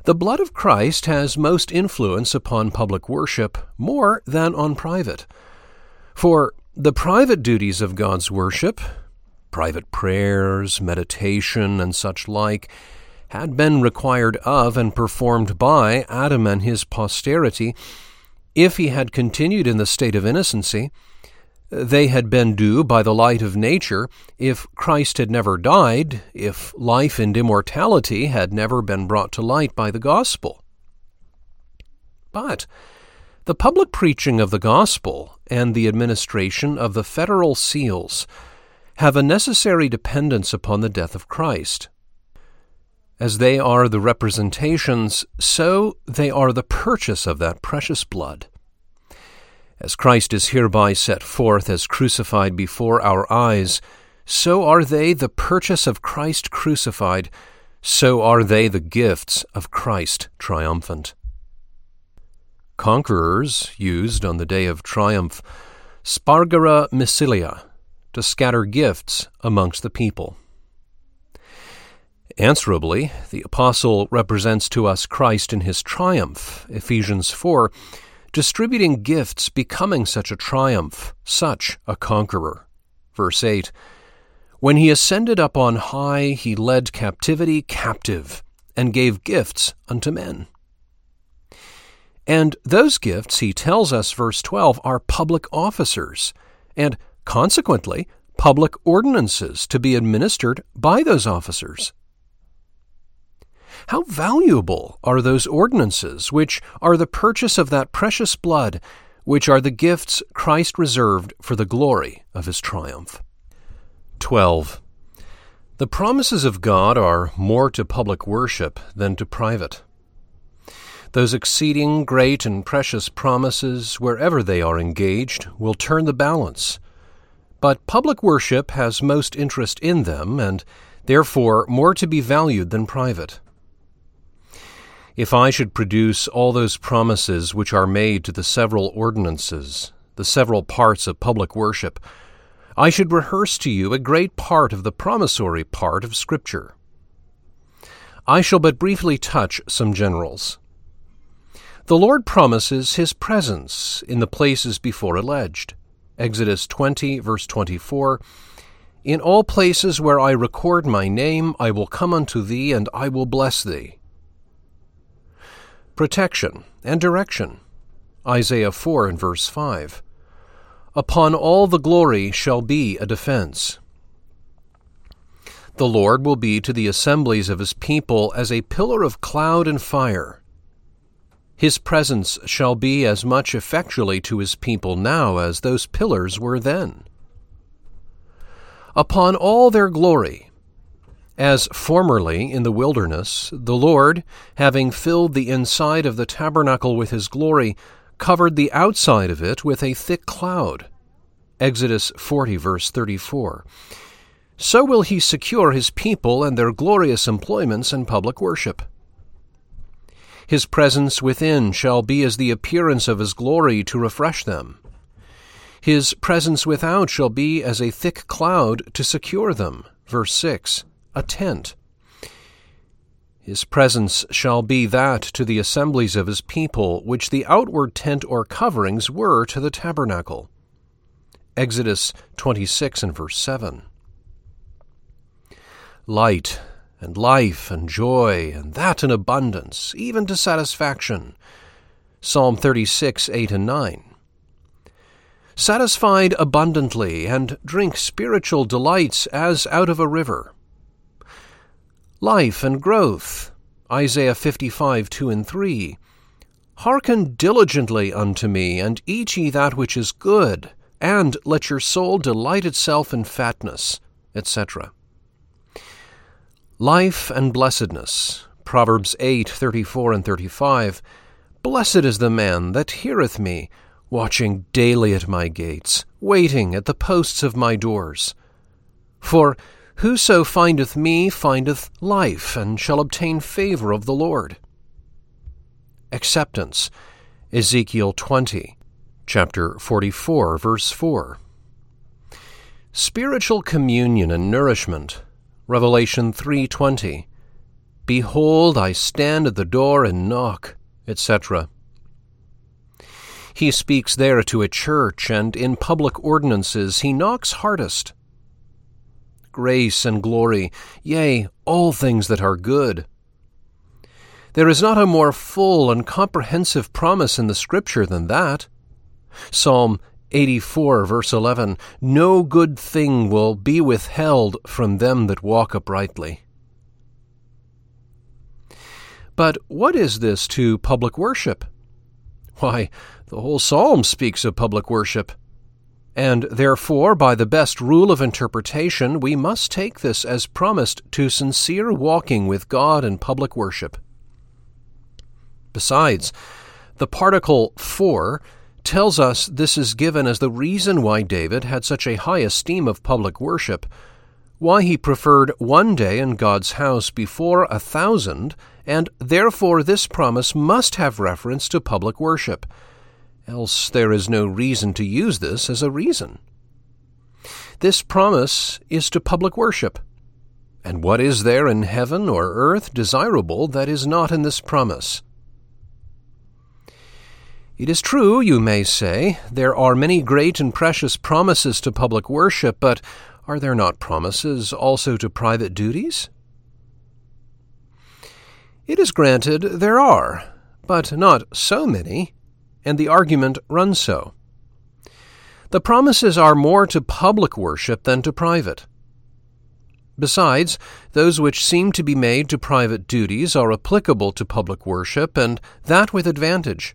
The blood of Christ has most influence upon public worship more than on private. For the private duties of God's worship, private prayers, meditation, and such like, had been required of and performed by Adam and his posterity if he had continued in the state of innocency they had been due by the light of nature if Christ had never died, if life and immortality had never been brought to light by the gospel. But the public preaching of the gospel and the administration of the federal seals have a necessary dependence upon the death of Christ. As they are the representations, so they are the purchase of that precious blood. As Christ is hereby set forth as crucified before our eyes, so are they the purchase of Christ crucified, so are they the gifts of Christ triumphant. Conquerors used on the day of triumph spargera missilia, to scatter gifts amongst the people. Answerably, the apostle represents to us Christ in his triumph, Ephesians 4, distributing gifts becoming such a triumph, such a conqueror. Verse 8 When he ascended up on high, he led captivity captive, and gave gifts unto men. And those gifts, he tells us, verse 12, are public officers, and consequently, public ordinances to be administered by those officers. How valuable are those ordinances, which are the purchase of that precious blood, which are the gifts Christ reserved for the glory of his triumph. 12. The promises of God are more to public worship than to private. Those exceeding great and precious promises, wherever they are engaged, will turn the balance. But public worship has most interest in them, and therefore more to be valued than private. If I should produce all those promises which are made to the several ordinances, the several parts of public worship, I should rehearse to you a great part of the promissory part of Scripture. I shall but briefly touch some generals. The Lord promises His presence in the places before alleged. Exodus 20, verse 24 In all places where I record my name, I will come unto thee, and I will bless thee protection, and direction. Isaiah 4 and verse 5. Upon all the glory shall be a defense. The Lord will be to the assemblies of his people as a pillar of cloud and fire. His presence shall be as much effectually to his people now as those pillars were then. Upon all their glory as formerly in the wilderness, the Lord, having filled the inside of the tabernacle with his glory, covered the outside of it with a thick cloud. Exodus 40, verse 34. So will he secure his people and their glorious employments in public worship. His presence within shall be as the appearance of his glory to refresh them. His presence without shall be as a thick cloud to secure them. Verse 6 a tent. His presence shall be that to the assemblies of his people which the outward tent or coverings were to the tabernacle. Exodus 26 and verse 7. Light and life and joy, and that in abundance, even to satisfaction. Psalm 36, 8 and 9. Satisfied abundantly, and drink spiritual delights as out of a river life and growth. Isaiah 55 2 and 3. Hearken diligently unto me, and eat ye that which is good, and let your soul delight itself in fatness, etc. Life and blessedness. Proverbs 8 34 and 35. Blessed is the man that heareth me, watching daily at my gates, waiting at the posts of my doors. For Whoso findeth me findeth life, and shall obtain favor of the Lord. Acceptance. Ezekiel 20, chapter 44, verse 4. Spiritual communion and nourishment. Revelation 3:20. Behold, I stand at the door and knock, etc. He speaks there to a church, and in public ordinances he knocks hardest grace and glory, yea, all things that are good. There is not a more full and comprehensive promise in the Scripture than that. Psalm 84, verse 11 No good thing will be withheld from them that walk uprightly. But what is this to public worship? Why, the whole psalm speaks of public worship. And therefore, by the best rule of interpretation, we must take this as promised to sincere walking with God in public worship. Besides, the particle for tells us this is given as the reason why David had such a high esteem of public worship, why he preferred one day in God's house before a thousand, and therefore this promise must have reference to public worship else there is no reason to use this as a reason. This promise is to public worship. And what is there in heaven or earth desirable that is not in this promise? It is true, you may say, there are many great and precious promises to public worship, but are there not promises also to private duties? It is granted there are, but not so many, and the argument runs so. The promises are more to public worship than to private. Besides, those which seem to be made to private duties are applicable to public worship, and that with advantage.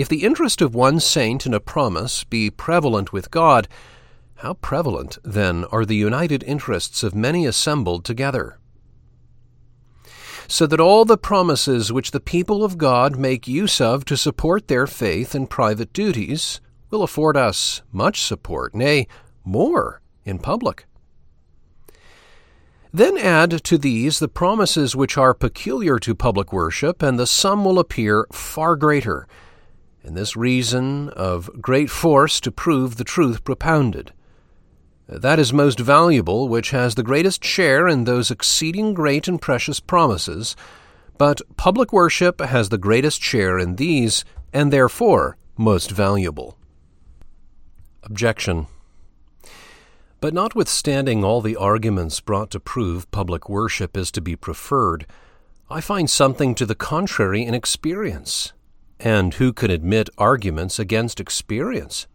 If the interest of one saint in a promise be prevalent with God, how prevalent, then, are the united interests of many assembled together? So that all the promises which the people of God make use of to support their faith in private duties will afford us much support, nay, more, in public. Then add to these the promises which are peculiar to public worship, and the sum will appear far greater, and this reason of great force to prove the truth propounded. That is most valuable which has the greatest share in those exceeding great and precious promises, but public worship has the greatest share in these, and therefore most valuable. Objection. But notwithstanding all the arguments brought to prove public worship is to be preferred, I find something to the contrary in experience. And who can admit arguments against experience?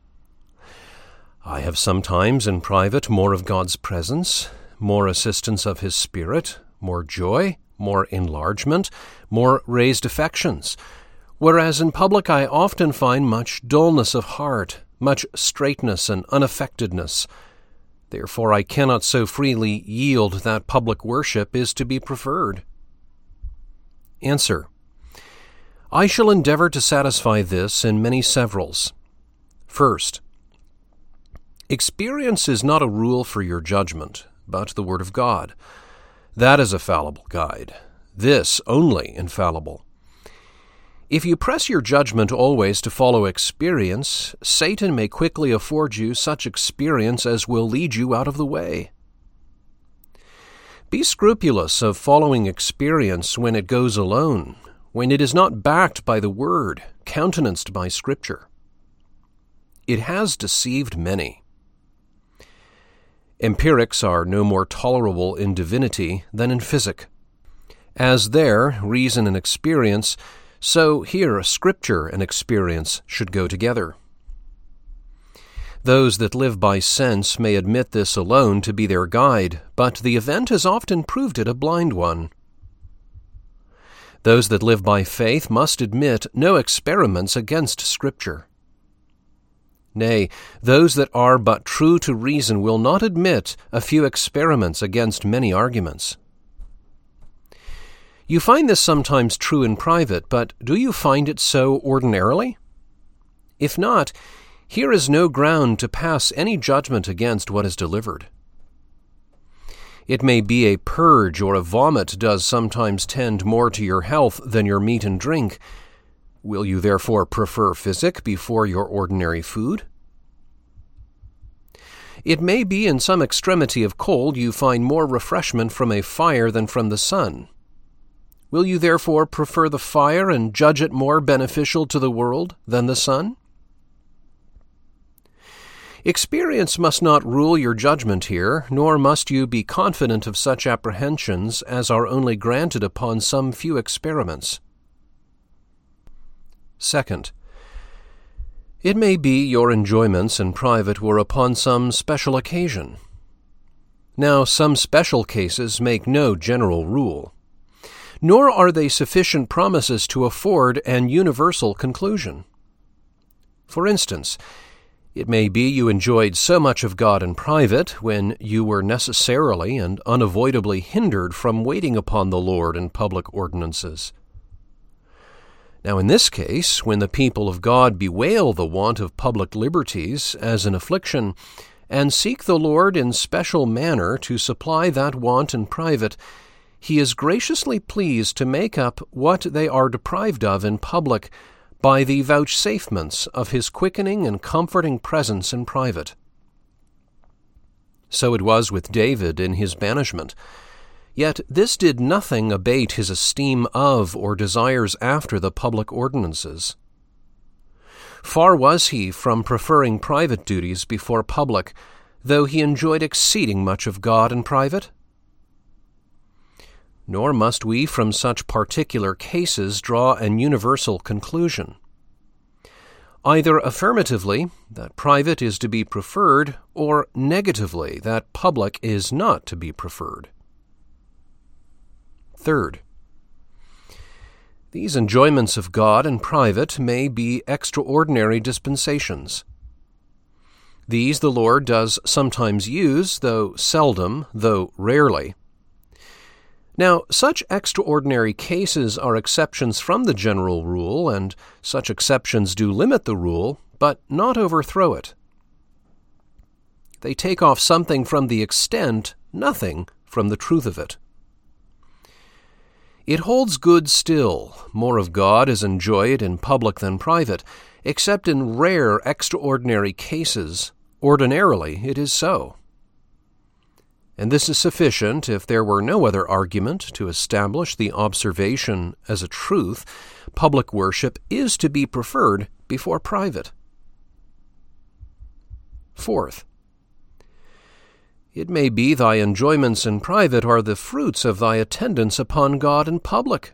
I have sometimes in private more of God's presence, more assistance of His Spirit, more joy, more enlargement, more raised affections, whereas in public I often find much dullness of heart, much straightness and unaffectedness, Therefore, I cannot so freely yield that public worship is to be preferred. Answer. I shall endeavor to satisfy this in many severals. First, experience is not a rule for your judgment, but the Word of God. That is a fallible guide. This only infallible. If you press your judgment always to follow experience, Satan may quickly afford you such experience as will lead you out of the way. Be scrupulous of following experience when it goes alone, when it is not backed by the Word, countenanced by Scripture. It has deceived many. Empirics are no more tolerable in divinity than in physic. As there, reason and experience so here, Scripture and experience should go together. Those that live by sense may admit this alone to be their guide, but the event has often proved it a blind one. Those that live by faith must admit no experiments against Scripture. Nay, those that are but true to reason will not admit a few experiments against many arguments. You find this sometimes true in private, but do you find it so ordinarily? If not, here is no ground to pass any judgment against what is delivered. It may be a purge or a vomit does sometimes tend more to your health than your meat and drink. Will you therefore prefer physic before your ordinary food? It may be in some extremity of cold you find more refreshment from a fire than from the sun. Will you therefore prefer the fire and judge it more beneficial to the world than the sun? Experience must not rule your judgment here, nor must you be confident of such apprehensions as are only granted upon some few experiments. Second, it may be your enjoyments in private were upon some special occasion. Now, some special cases make no general rule nor are they sufficient promises to afford an universal conclusion. For instance, it may be you enjoyed so much of God in private when you were necessarily and unavoidably hindered from waiting upon the Lord in public ordinances. Now, in this case, when the people of God bewail the want of public liberties as an affliction, and seek the Lord in special manner to supply that want in private, he is graciously pleased to make up what they are deprived of in public by the vouchsafements of his quickening and comforting presence in private. So it was with David in his banishment. Yet this did nothing abate his esteem of or desires after the public ordinances. Far was he from preferring private duties before public, though he enjoyed exceeding much of God in private. Nor must we from such particular cases draw an universal conclusion. Either affirmatively, that private is to be preferred, or negatively, that public is not to be preferred. Third, these enjoyments of God in private may be extraordinary dispensations. These the Lord does sometimes use, though seldom, though rarely. Now, such extraordinary cases are exceptions from the general rule, and such exceptions do limit the rule, but not overthrow it. They take off something from the extent, nothing from the truth of it. It holds good still. More of God is enjoyed in public than private, except in rare, extraordinary cases. Ordinarily, it is so. And this is sufficient if there were no other argument to establish the observation as a truth public worship is to be preferred before private. Fourth, it may be thy enjoyments in private are the fruits of thy attendance upon God in public.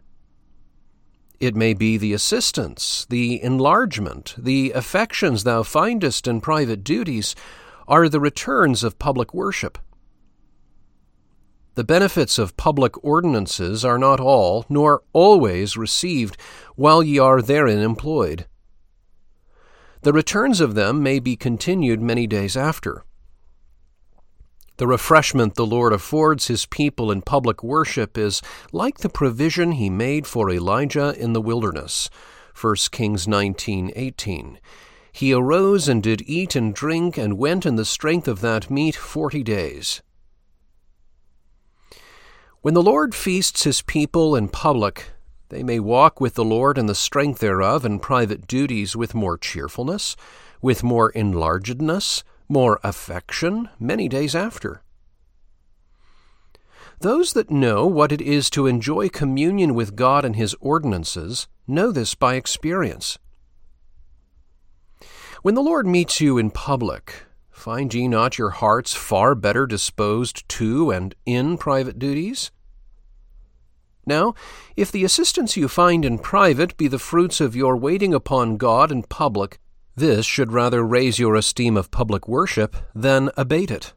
It may be the assistance, the enlargement, the affections thou findest in private duties are the returns of public worship. The benefits of public ordinances are not all, nor always received while ye are therein employed. The returns of them may be continued many days after. The refreshment the Lord affords his people in public worship is like the provision he made for Elijah in the wilderness. 1 Kings 19:18. He arose and did eat and drink and went in the strength of that meat 40 days. When the Lord feasts his people in public, they may walk with the Lord in the strength thereof in private duties with more cheerfulness, with more enlargedness, more affection many days after. Those that know what it is to enjoy communion with God and His ordinances know this by experience. When the Lord meets you in public, find ye not your hearts far better disposed to and in private duties? Now, if the assistance you find in private be the fruits of your waiting upon God in public, this should rather raise your esteem of public worship than abate it.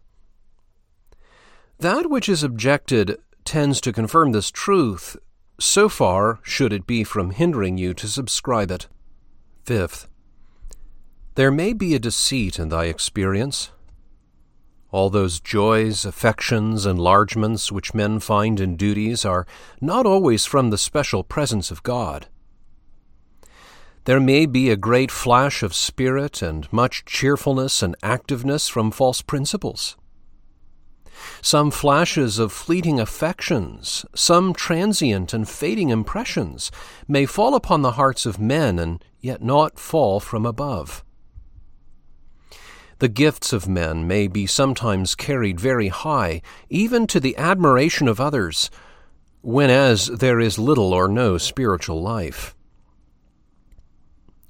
That which is objected tends to confirm this truth, so far should it be from hindering you to subscribe it. Fifth, there may be a deceit in thy experience. All those joys, affections, enlargements which men find in duties are not always from the special presence of God. There may be a great flash of spirit and much cheerfulness and activeness from false principles. Some flashes of fleeting affections, some transient and fading impressions, may fall upon the hearts of men and yet not fall from above. The gifts of men may be sometimes carried very high, even to the admiration of others, whenas there is little or no spiritual life.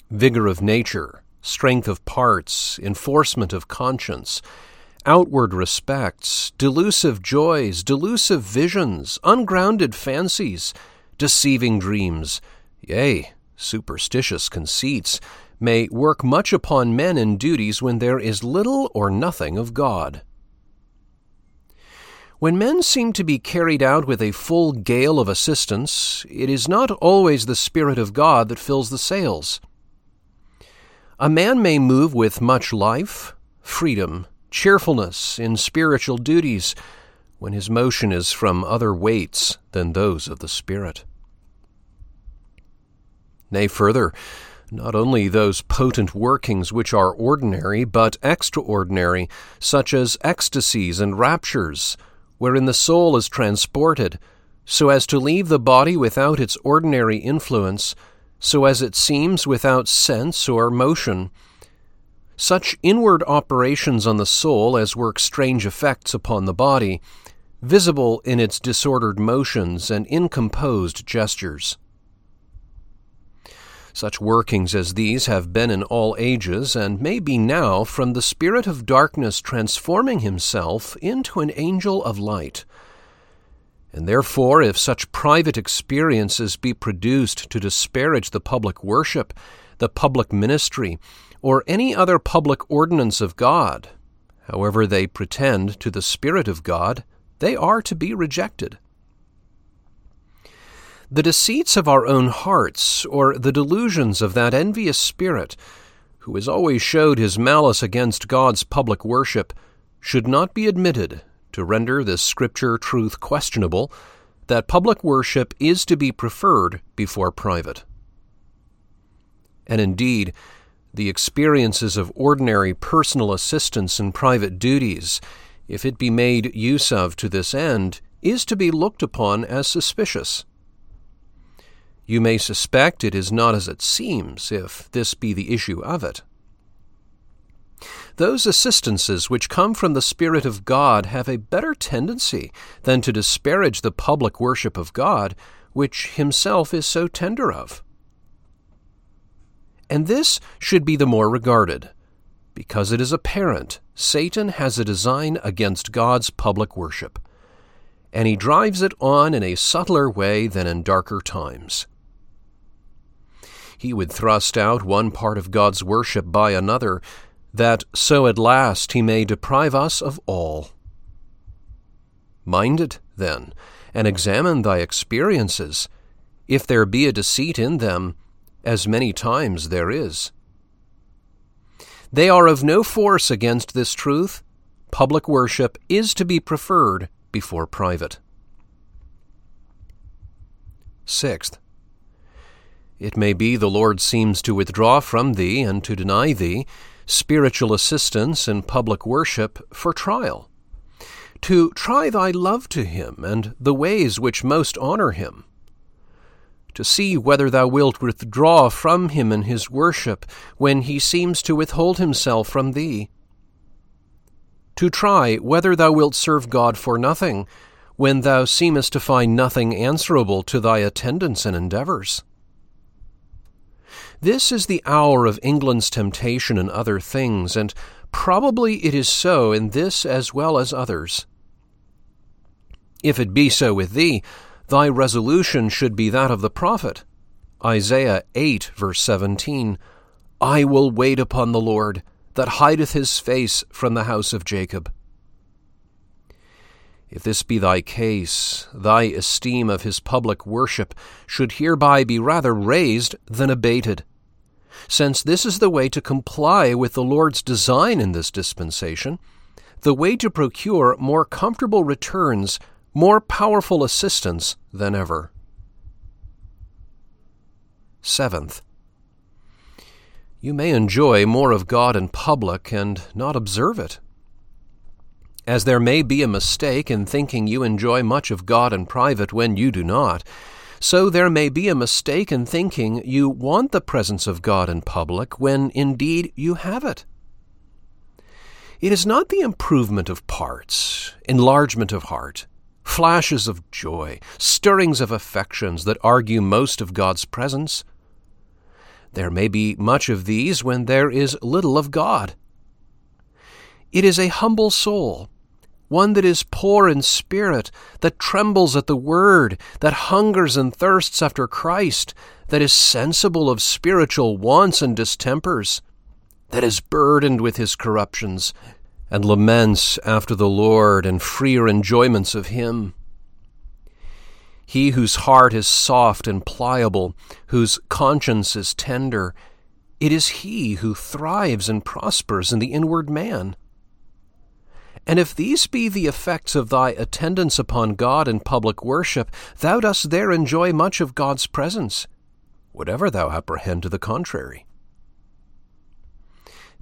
Vigor of nature, strength of parts, enforcement of conscience, outward respects, delusive joys, delusive visions, ungrounded fancies, deceiving dreams, yea, superstitious conceits, may work much upon men in duties when there is little or nothing of God. When men seem to be carried out with a full gale of assistance, it is not always the Spirit of God that fills the sails. A man may move with much life, freedom, cheerfulness in spiritual duties when his motion is from other weights than those of the Spirit. Nay, further, not only those potent workings which are ordinary, but extraordinary, such as ecstasies and raptures, wherein the soul is transported, so as to leave the body without its ordinary influence so as it seems without sense or motion. such inward operations on the soul as work strange effects upon the body, visible in its disordered motions and incomposed gestures. Such workings as these have been in all ages, and may be now, from the spirit of darkness transforming himself into an angel of light. And therefore, if such private experiences be produced to disparage the public worship, the public ministry, or any other public ordinance of God, however they pretend to the Spirit of God, they are to be rejected. The deceits of our own hearts, or the delusions of that envious spirit, who has always showed his malice against God's public worship, should not be admitted to render this Scripture truth questionable, that public worship is to be preferred before private. And indeed, the experiences of ordinary personal assistance in private duties, if it be made use of to this end, is to be looked upon as suspicious. You may suspect it is not as it seems, if this be the issue of it. Those assistances which come from the Spirit of God have a better tendency than to disparage the public worship of God, which Himself is so tender of and this should be the more regarded, because it is apparent Satan has a design against God's public worship, and he drives it on in a subtler way than in darker times. He would thrust out one part of God's worship by another, that so at last he may deprive us of all. Mind it, then, and examine thy experiences. If there be a deceit in them, as many times there is. They are of no force against this truth. Public worship is to be preferred before private. Sixth, it may be the Lord seems to withdraw from thee and to deny thee spiritual assistance in public worship for trial, to try thy love to him and the ways which most honor him to see whether thou wilt withdraw from him in his worship when he seems to withhold himself from thee. To try whether thou wilt serve God for nothing when thou seemest to find nothing answerable to thy attendance and endeavors. This is the hour of England's temptation in other things, and probably it is so in this as well as others. If it be so with thee, Thy resolution should be that of the prophet. Isaiah 8, verse 17 I will wait upon the Lord, that hideth his face from the house of Jacob. If this be thy case, thy esteem of his public worship should hereby be rather raised than abated, since this is the way to comply with the Lord's design in this dispensation, the way to procure more comfortable returns more powerful assistance than ever. Seventh, you may enjoy more of God in public and not observe it. As there may be a mistake in thinking you enjoy much of God in private when you do not, so there may be a mistake in thinking you want the presence of God in public when indeed you have it. It is not the improvement of parts, enlargement of heart, flashes of joy, stirrings of affections that argue most of God's presence. There may be much of these when there is little of God. It is a humble soul, one that is poor in spirit, that trembles at the word, that hungers and thirsts after Christ, that is sensible of spiritual wants and distempers, that is burdened with his corruptions, and laments after the Lord and freer enjoyments of Him. He whose heart is soft and pliable, whose conscience is tender, it is he who thrives and prospers in the inward man. And if these be the effects of thy attendance upon God in public worship, thou dost there enjoy much of God's presence, whatever thou apprehend to the contrary.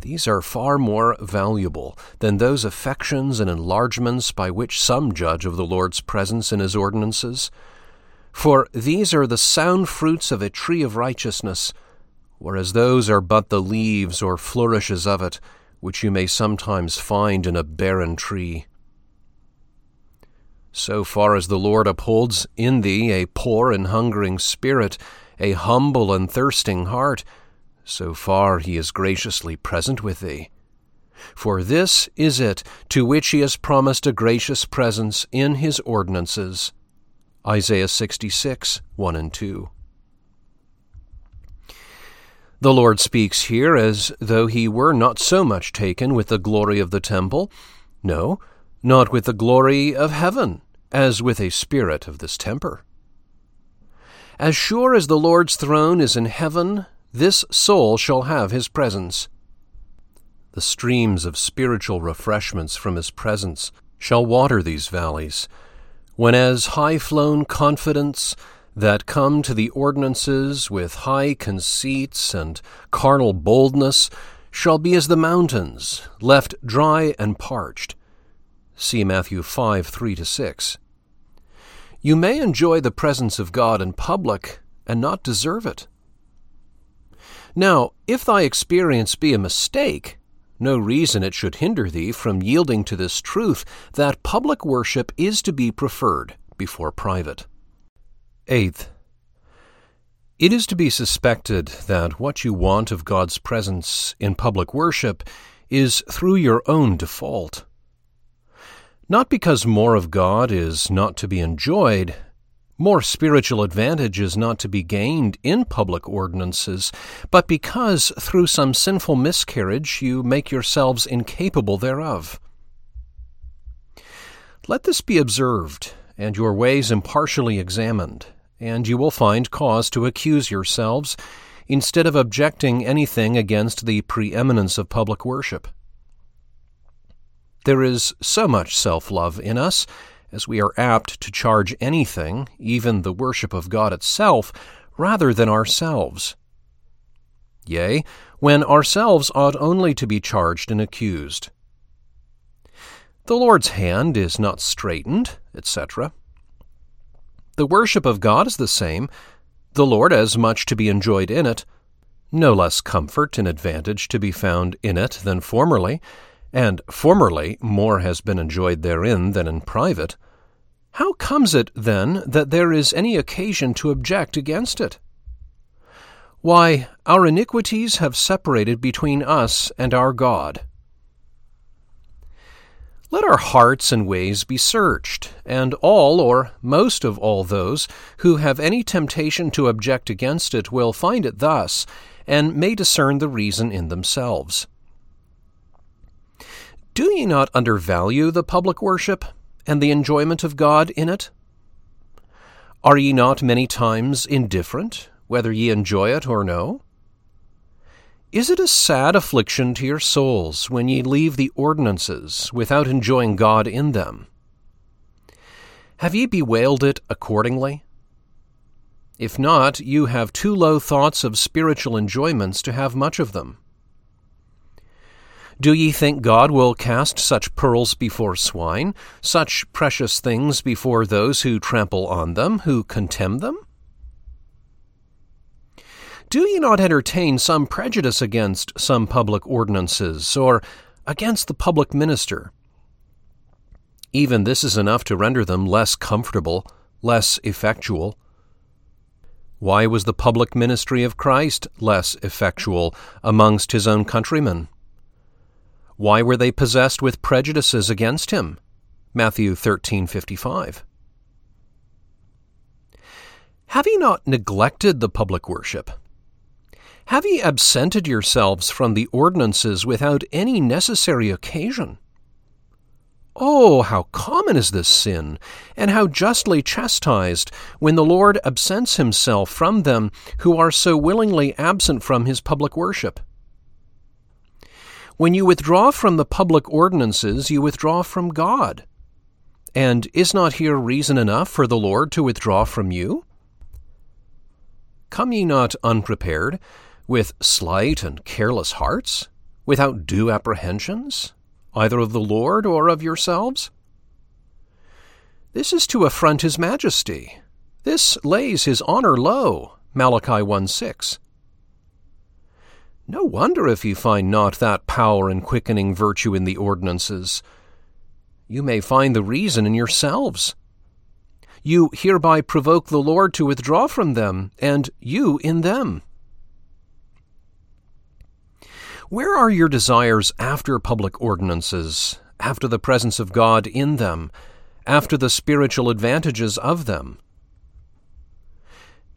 These are far more valuable than those affections and enlargements by which some judge of the Lord's presence in his ordinances. For these are the sound fruits of a tree of righteousness, whereas those are but the leaves or flourishes of it, which you may sometimes find in a barren tree. So far as the Lord upholds in thee a poor and hungering spirit, a humble and thirsting heart, so far he is graciously present with thee. For this is it to which he has promised a gracious presence in his ordinances. Isaiah 66, 1 and 2. The Lord speaks here as though he were not so much taken with the glory of the temple, no, not with the glory of heaven, as with a spirit of this temper. As sure as the Lord's throne is in heaven, this soul shall have his presence. The streams of spiritual refreshments from his presence shall water these valleys, when as high flown confidence that come to the ordinances with high conceits and carnal boldness shall be as the mountains, left dry and parched. See Matthew 5 3 to 6. You may enjoy the presence of God in public and not deserve it. Now, if thy experience be a mistake, no reason it should hinder thee from yielding to this truth that public worship is to be preferred before private. Eighth, it is to be suspected that what you want of God's presence in public worship is through your own default. Not because more of God is not to be enjoyed, more spiritual advantage is not to be gained in public ordinances, but because through some sinful miscarriage you make yourselves incapable thereof. Let this be observed and your ways impartially examined, and you will find cause to accuse yourselves, instead of objecting anything against the preeminence of public worship. There is so much self love in us, as we are apt to charge anything, even the worship of God itself, rather than ourselves. Yea, when ourselves ought only to be charged and accused. The Lord's hand is not straitened, etc. The worship of God is the same, the Lord as much to be enjoyed in it, no less comfort and advantage to be found in it than formerly, and formerly more has been enjoyed therein than in private. How comes it, then, that there is any occasion to object against it? Why, our iniquities have separated between us and our God. Let our hearts and ways be searched, and all or most of all those who have any temptation to object against it will find it thus, and may discern the reason in themselves. Do ye not undervalue the public worship, and the enjoyment of God in it? Are ye not many times indifferent, whether ye enjoy it or no? Is it a sad affliction to your souls when ye leave the ordinances without enjoying God in them? Have ye bewailed it accordingly? If not, you have too low thoughts of spiritual enjoyments to have much of them. Do ye think God will cast such pearls before swine, such precious things before those who trample on them, who contemn them? Do ye not entertain some prejudice against some public ordinances, or against the public minister? Even this is enough to render them less comfortable, less effectual. Why was the public ministry of Christ less effectual amongst his own countrymen? Why were they possessed with prejudices against him? Matthew 13:55. Have ye not neglected the public worship? Have ye absented yourselves from the ordinances without any necessary occasion? Oh, how common is this sin, and how justly chastised when the Lord absents himself from them who are so willingly absent from his public worship. When you withdraw from the public ordinances, you withdraw from God. And is not here reason enough for the Lord to withdraw from you? Come ye not unprepared, with slight and careless hearts, without due apprehensions, either of the Lord or of yourselves? This is to affront his majesty. This lays his honor low. Malachi 1 6. No wonder if you find not that power and quickening virtue in the ordinances. You may find the reason in yourselves. You hereby provoke the Lord to withdraw from them, and you in them. Where are your desires after public ordinances, after the presence of God in them, after the spiritual advantages of them?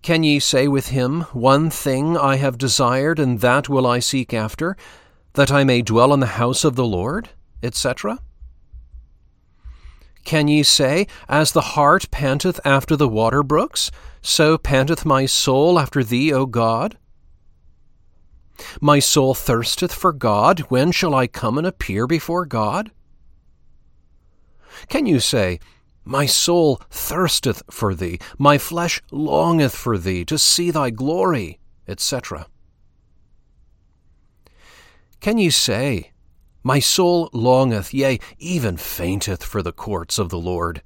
Can ye say with him, One thing I have desired, and that will I seek after, that I may dwell in the house of the Lord, etc.? Can ye say, As the hart panteth after the water brooks, so panteth my soul after thee, O God? My soul thirsteth for God. When shall I come and appear before God? Can you say, My soul thirsteth for thee, my flesh longeth for thee, to see thy glory, etc.? Can you say, My soul longeth, yea, even fainteth for the courts of the Lord?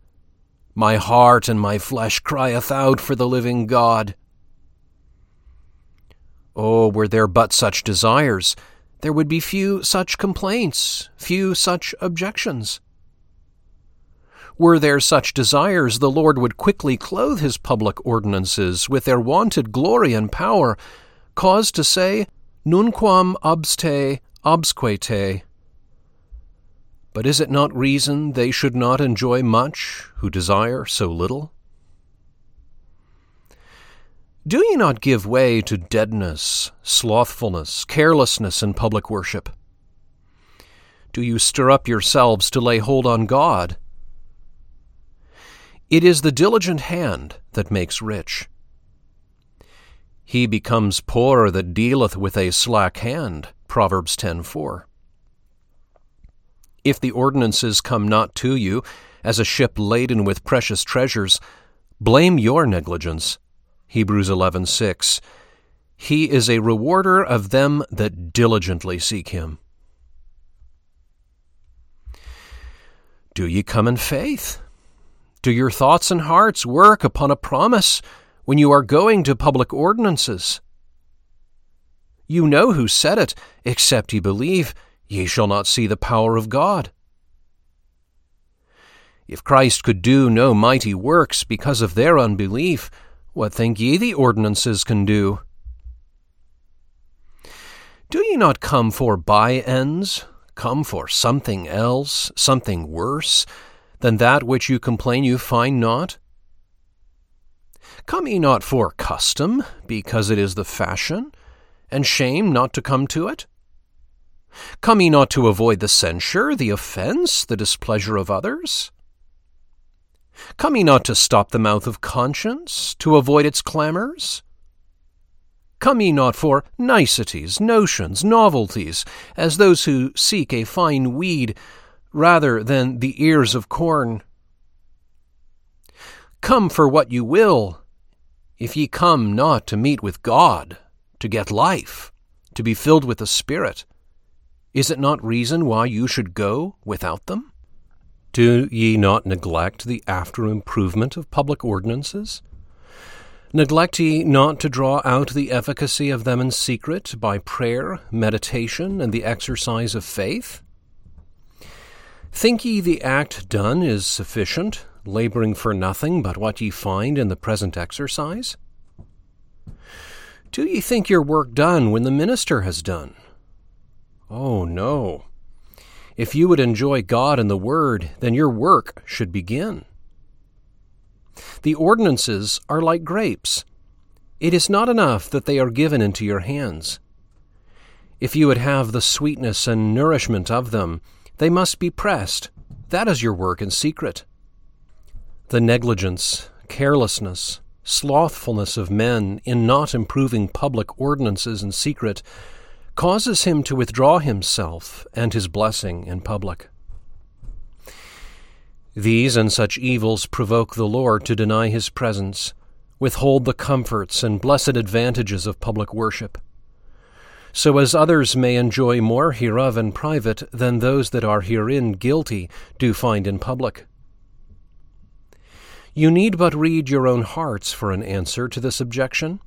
My heart and my flesh crieth out for the living God. Oh, were there but such desires, there would be few such complaints, few such objections. Were there such desires, the Lord would quickly clothe his public ordinances with their wonted glory and power, cause to say, Nunquam obste obsque te. But is it not reason they should not enjoy much who desire so little? Do ye not give way to deadness, slothfulness, carelessness in public worship? Do you stir up yourselves to lay hold on God? It is the diligent hand that makes rich. He becomes poor that dealeth with a slack hand. Proverbs 10:4. If the ordinances come not to you as a ship laden with precious treasures, blame your negligence Hebrews 11:6. He is a rewarder of them that diligently seek him. Do ye come in faith? Do your thoughts and hearts work upon a promise when you are going to public ordinances? You know who said it, except ye believe, ye shall not see the power of God. If Christ could do no mighty works because of their unbelief, what think ye the ordinances can do? Do ye not come for by ends? Come for something else, something worse, than that which you complain you find not? Come ye not for custom, because it is the fashion, and shame not to come to it? Come ye not to avoid the censure, the offence, the displeasure of others? Come ye not to stop the mouth of conscience, to avoid its clamours? Come ye not for niceties, notions, novelties, as those who seek a fine weed rather than the ears of corn? Come for what you will, if ye come not to meet with God, to get life, to be filled with the Spirit. Is it not reason why you should go without them? Do ye not neglect the after improvement of public ordinances? Neglect ye not to draw out the efficacy of them in secret by prayer, meditation, and the exercise of faith? Think ye the act done is sufficient, laboring for nothing but what ye find in the present exercise? Do ye think your work done when the minister has done? Oh, no. If you would enjoy God and the Word, then your work should begin. The ordinances are like grapes. It is not enough that they are given into your hands. If you would have the sweetness and nourishment of them, they must be pressed. That is your work in secret. The negligence, carelessness, slothfulness of men in not improving public ordinances in secret causes him to withdraw himself and his blessing in public. These and such evils provoke the Lord to deny his presence, withhold the comforts and blessed advantages of public worship, so as others may enjoy more hereof in private than those that are herein guilty do find in public. You need but read your own hearts for an answer to this objection.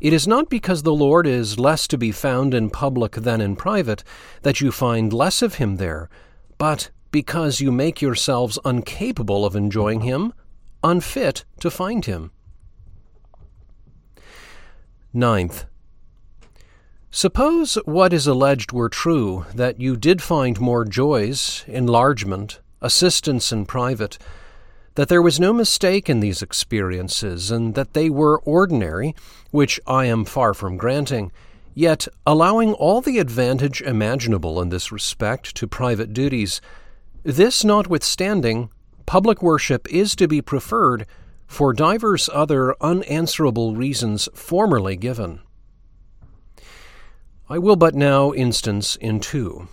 It is not because the Lord is less to be found in public than in private that you find less of him there, but because you make yourselves incapable of enjoying him, unfit to find him. Ninth, suppose what is alleged were true, that you did find more joys, enlargement, assistance in private, that there was no mistake in these experiences, and that they were ordinary, which I am far from granting, yet allowing all the advantage imaginable in this respect to private duties, this notwithstanding, public worship is to be preferred for divers other unanswerable reasons formerly given. I will but now instance in two.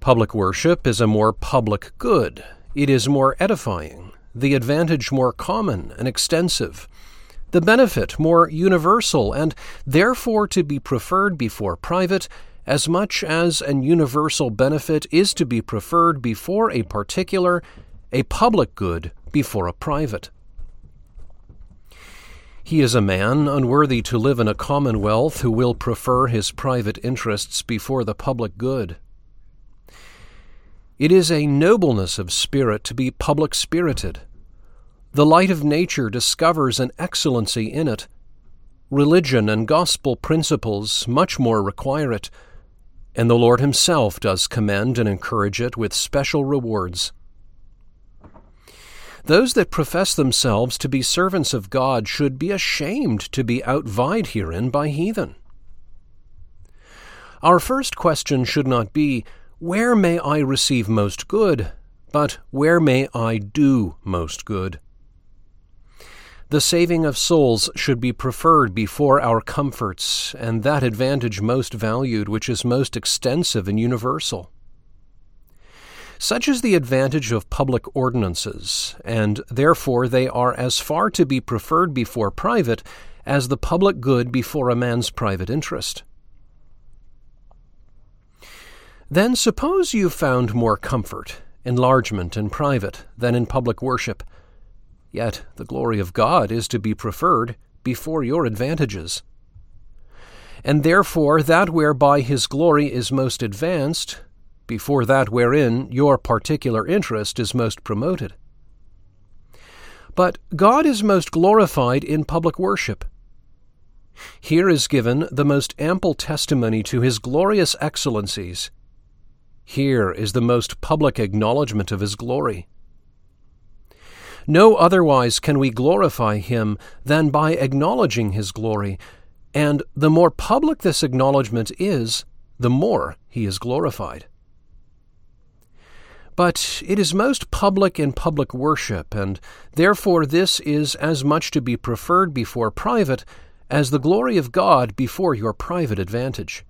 Public worship is a more public good. It is more edifying, the advantage more common and extensive, the benefit more universal, and therefore to be preferred before private, as much as an universal benefit is to be preferred before a particular, a public good before a private. He is a man unworthy to live in a commonwealth who will prefer his private interests before the public good. It is a nobleness of spirit to be public spirited. The light of nature discovers an excellency in it. Religion and gospel principles much more require it, and the Lord Himself does commend and encourage it with special rewards. Those that profess themselves to be servants of God should be ashamed to be outvied herein by heathen. Our first question should not be, Where may I receive most good? but Where may I do most good? The saving of souls should be preferred before our comforts, and that advantage most valued which is most extensive and universal. Such is the advantage of public ordinances, and therefore they are as far to be preferred before private as the public good before a man's private interest. Then suppose you found more comfort, enlargement in private than in public worship. Yet the glory of God is to be preferred before your advantages. And therefore that whereby his glory is most advanced before that wherein your particular interest is most promoted. But God is most glorified in public worship. Here is given the most ample testimony to his glorious excellencies. Here is the most public acknowledgment of his glory. No otherwise can we glorify him than by acknowledging his glory, and the more public this acknowledgment is, the more he is glorified. But it is most public in public worship, and therefore this is as much to be preferred before private as the glory of God before your private advantage.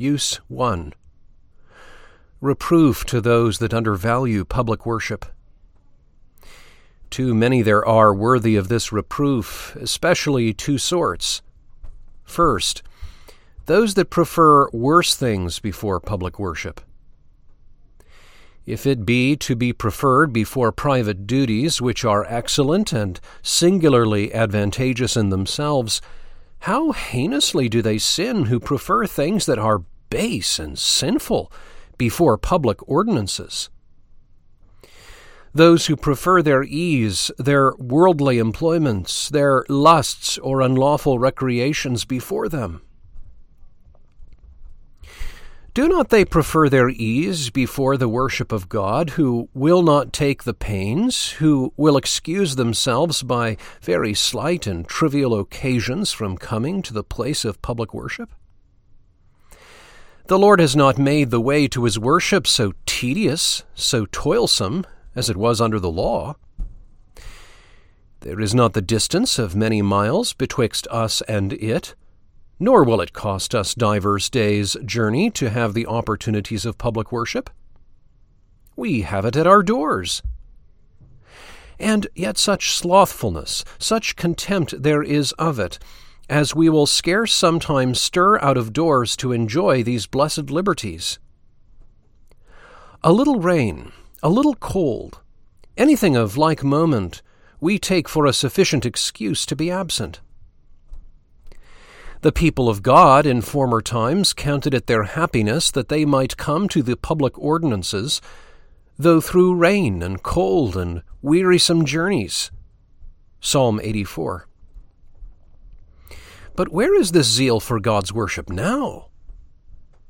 Use 1. Reproof to those that undervalue public worship. Too many there are worthy of this reproof, especially two sorts. First, those that prefer worse things before public worship. If it be to be preferred before private duties, which are excellent and singularly advantageous in themselves, how heinously do they sin who prefer things that are base and sinful before public ordinances? Those who prefer their ease, their worldly employments, their lusts or unlawful recreations before them. Do not they prefer their ease before the worship of God, who will not take the pains, who will excuse themselves by very slight and trivial occasions from coming to the place of public worship? The Lord has not made the way to his worship so tedious, so toilsome, as it was under the law. There is not the distance of many miles betwixt us and it nor will it cost us divers days' journey to have the opportunities of public worship. We have it at our doors. And yet such slothfulness, such contempt there is of it, as we will scarce sometimes stir out of doors to enjoy these blessed liberties. A little rain, a little cold, anything of like moment, we take for a sufficient excuse to be absent. The people of God in former times counted it their happiness that they might come to the public ordinances, though through rain and cold and wearisome journeys. Psalm 84. But where is this zeal for God's worship now?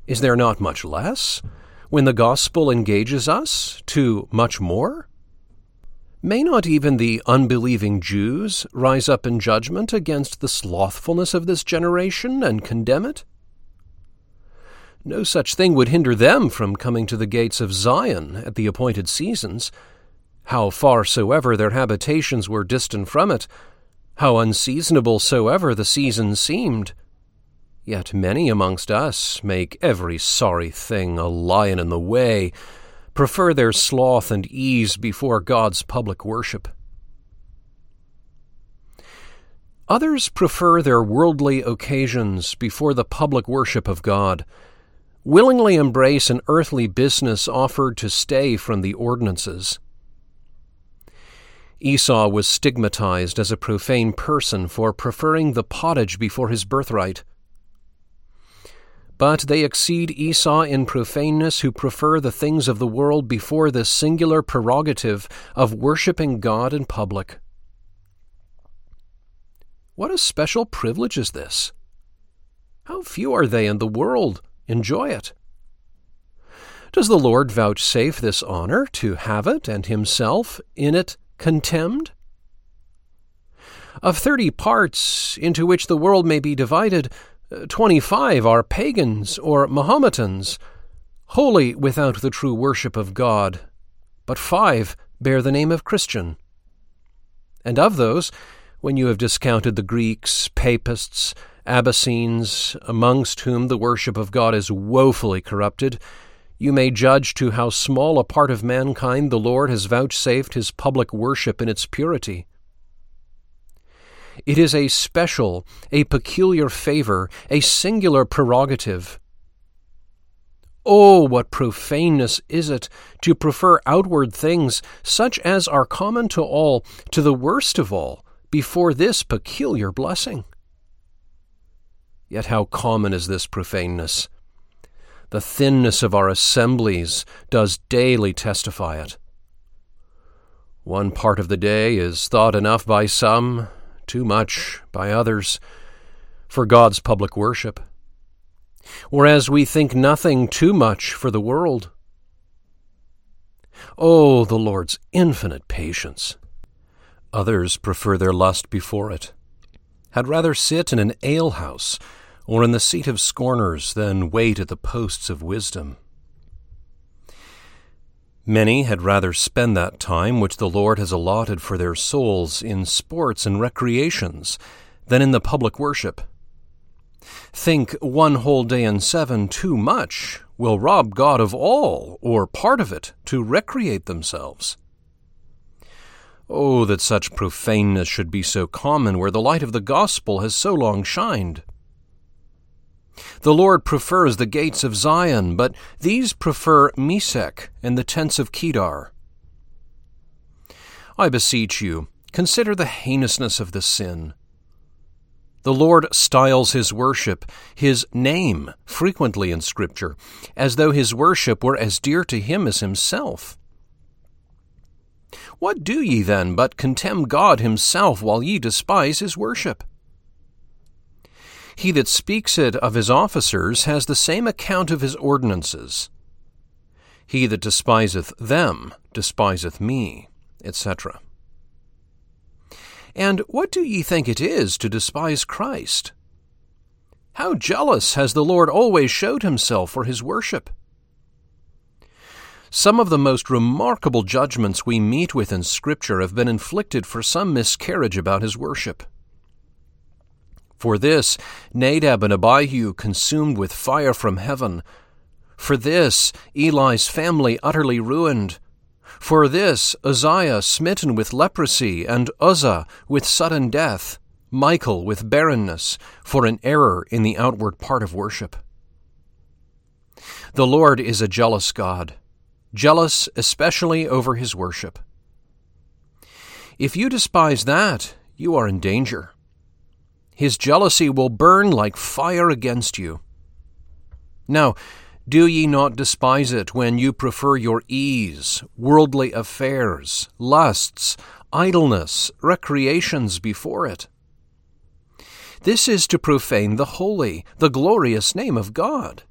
Is there not much less, when the gospel engages us to much more? May not even the unbelieving Jews rise up in judgment against the slothfulness of this generation and condemn it? No such thing would hinder them from coming to the gates of Zion at the appointed seasons, how far soever their habitations were distant from it, how unseasonable soever the season seemed. Yet many amongst us make every sorry thing a lion in the way, prefer their sloth and ease before God's public worship. Others prefer their worldly occasions before the public worship of God, willingly embrace an earthly business offered to stay from the ordinances. Esau was stigmatized as a profane person for preferring the pottage before his birthright. But they exceed Esau in profaneness who prefer the things of the world before the singular prerogative of worshipping God in public. What a special privilege is this! How few are they in the world enjoy it? Does the Lord vouchsafe this honor to have it and himself in it contemned? Of thirty parts into which the world may be divided, uh, Twenty five are pagans or Mahometans, wholly without the true worship of God, but five bear the name of Christian. And of those, when you have discounted the Greeks, Papists, Abyssines, amongst whom the worship of God is woefully corrupted, you may judge to how small a part of mankind the Lord has vouchsafed his public worship in its purity. It is a special, a peculiar favor, a singular prerogative. Oh, what profaneness is it to prefer outward things, such as are common to all, to the worst of all, before this peculiar blessing! Yet how common is this profaneness! The thinness of our assemblies does daily testify it. One part of the day is thought enough by some, too much by others for God's public worship, whereas we think nothing too much for the world. Oh, the Lord's infinite patience! Others prefer their lust before it, had rather sit in an alehouse or in the seat of scorners than wait at the posts of wisdom. Many had rather spend that time which the Lord has allotted for their souls in sports and recreations than in the public worship. Think one whole day in seven too much will rob God of all or part of it to recreate themselves. Oh, that such profaneness should be so common where the light of the gospel has so long shined. The Lord prefers the gates of Zion, but these prefer Mesech and the tents of Kedar. I beseech you, consider the heinousness of the sin. The Lord styles his worship, his name, frequently in Scripture, as though his worship were as dear to him as himself. What do ye then but contemn God himself while ye despise his worship? He that speaks it of his officers has the same account of his ordinances. He that despiseth them despiseth me, etc. And what do ye think it is to despise Christ? How jealous has the Lord always showed himself for his worship! Some of the most remarkable judgments we meet with in Scripture have been inflicted for some miscarriage about his worship. For this Nadab and Abihu consumed with fire from heaven. For this Eli's family utterly ruined. For this Uzziah smitten with leprosy, and Uzzah with sudden death, Michal with barrenness, for an error in the outward part of worship. The Lord is a jealous God, jealous especially over his worship. If you despise that, you are in danger. His jealousy will burn like fire against you. Now, do ye not despise it when you prefer your ease, worldly affairs, lusts, idleness, recreations before it? This is to profane the holy, the glorious name of God.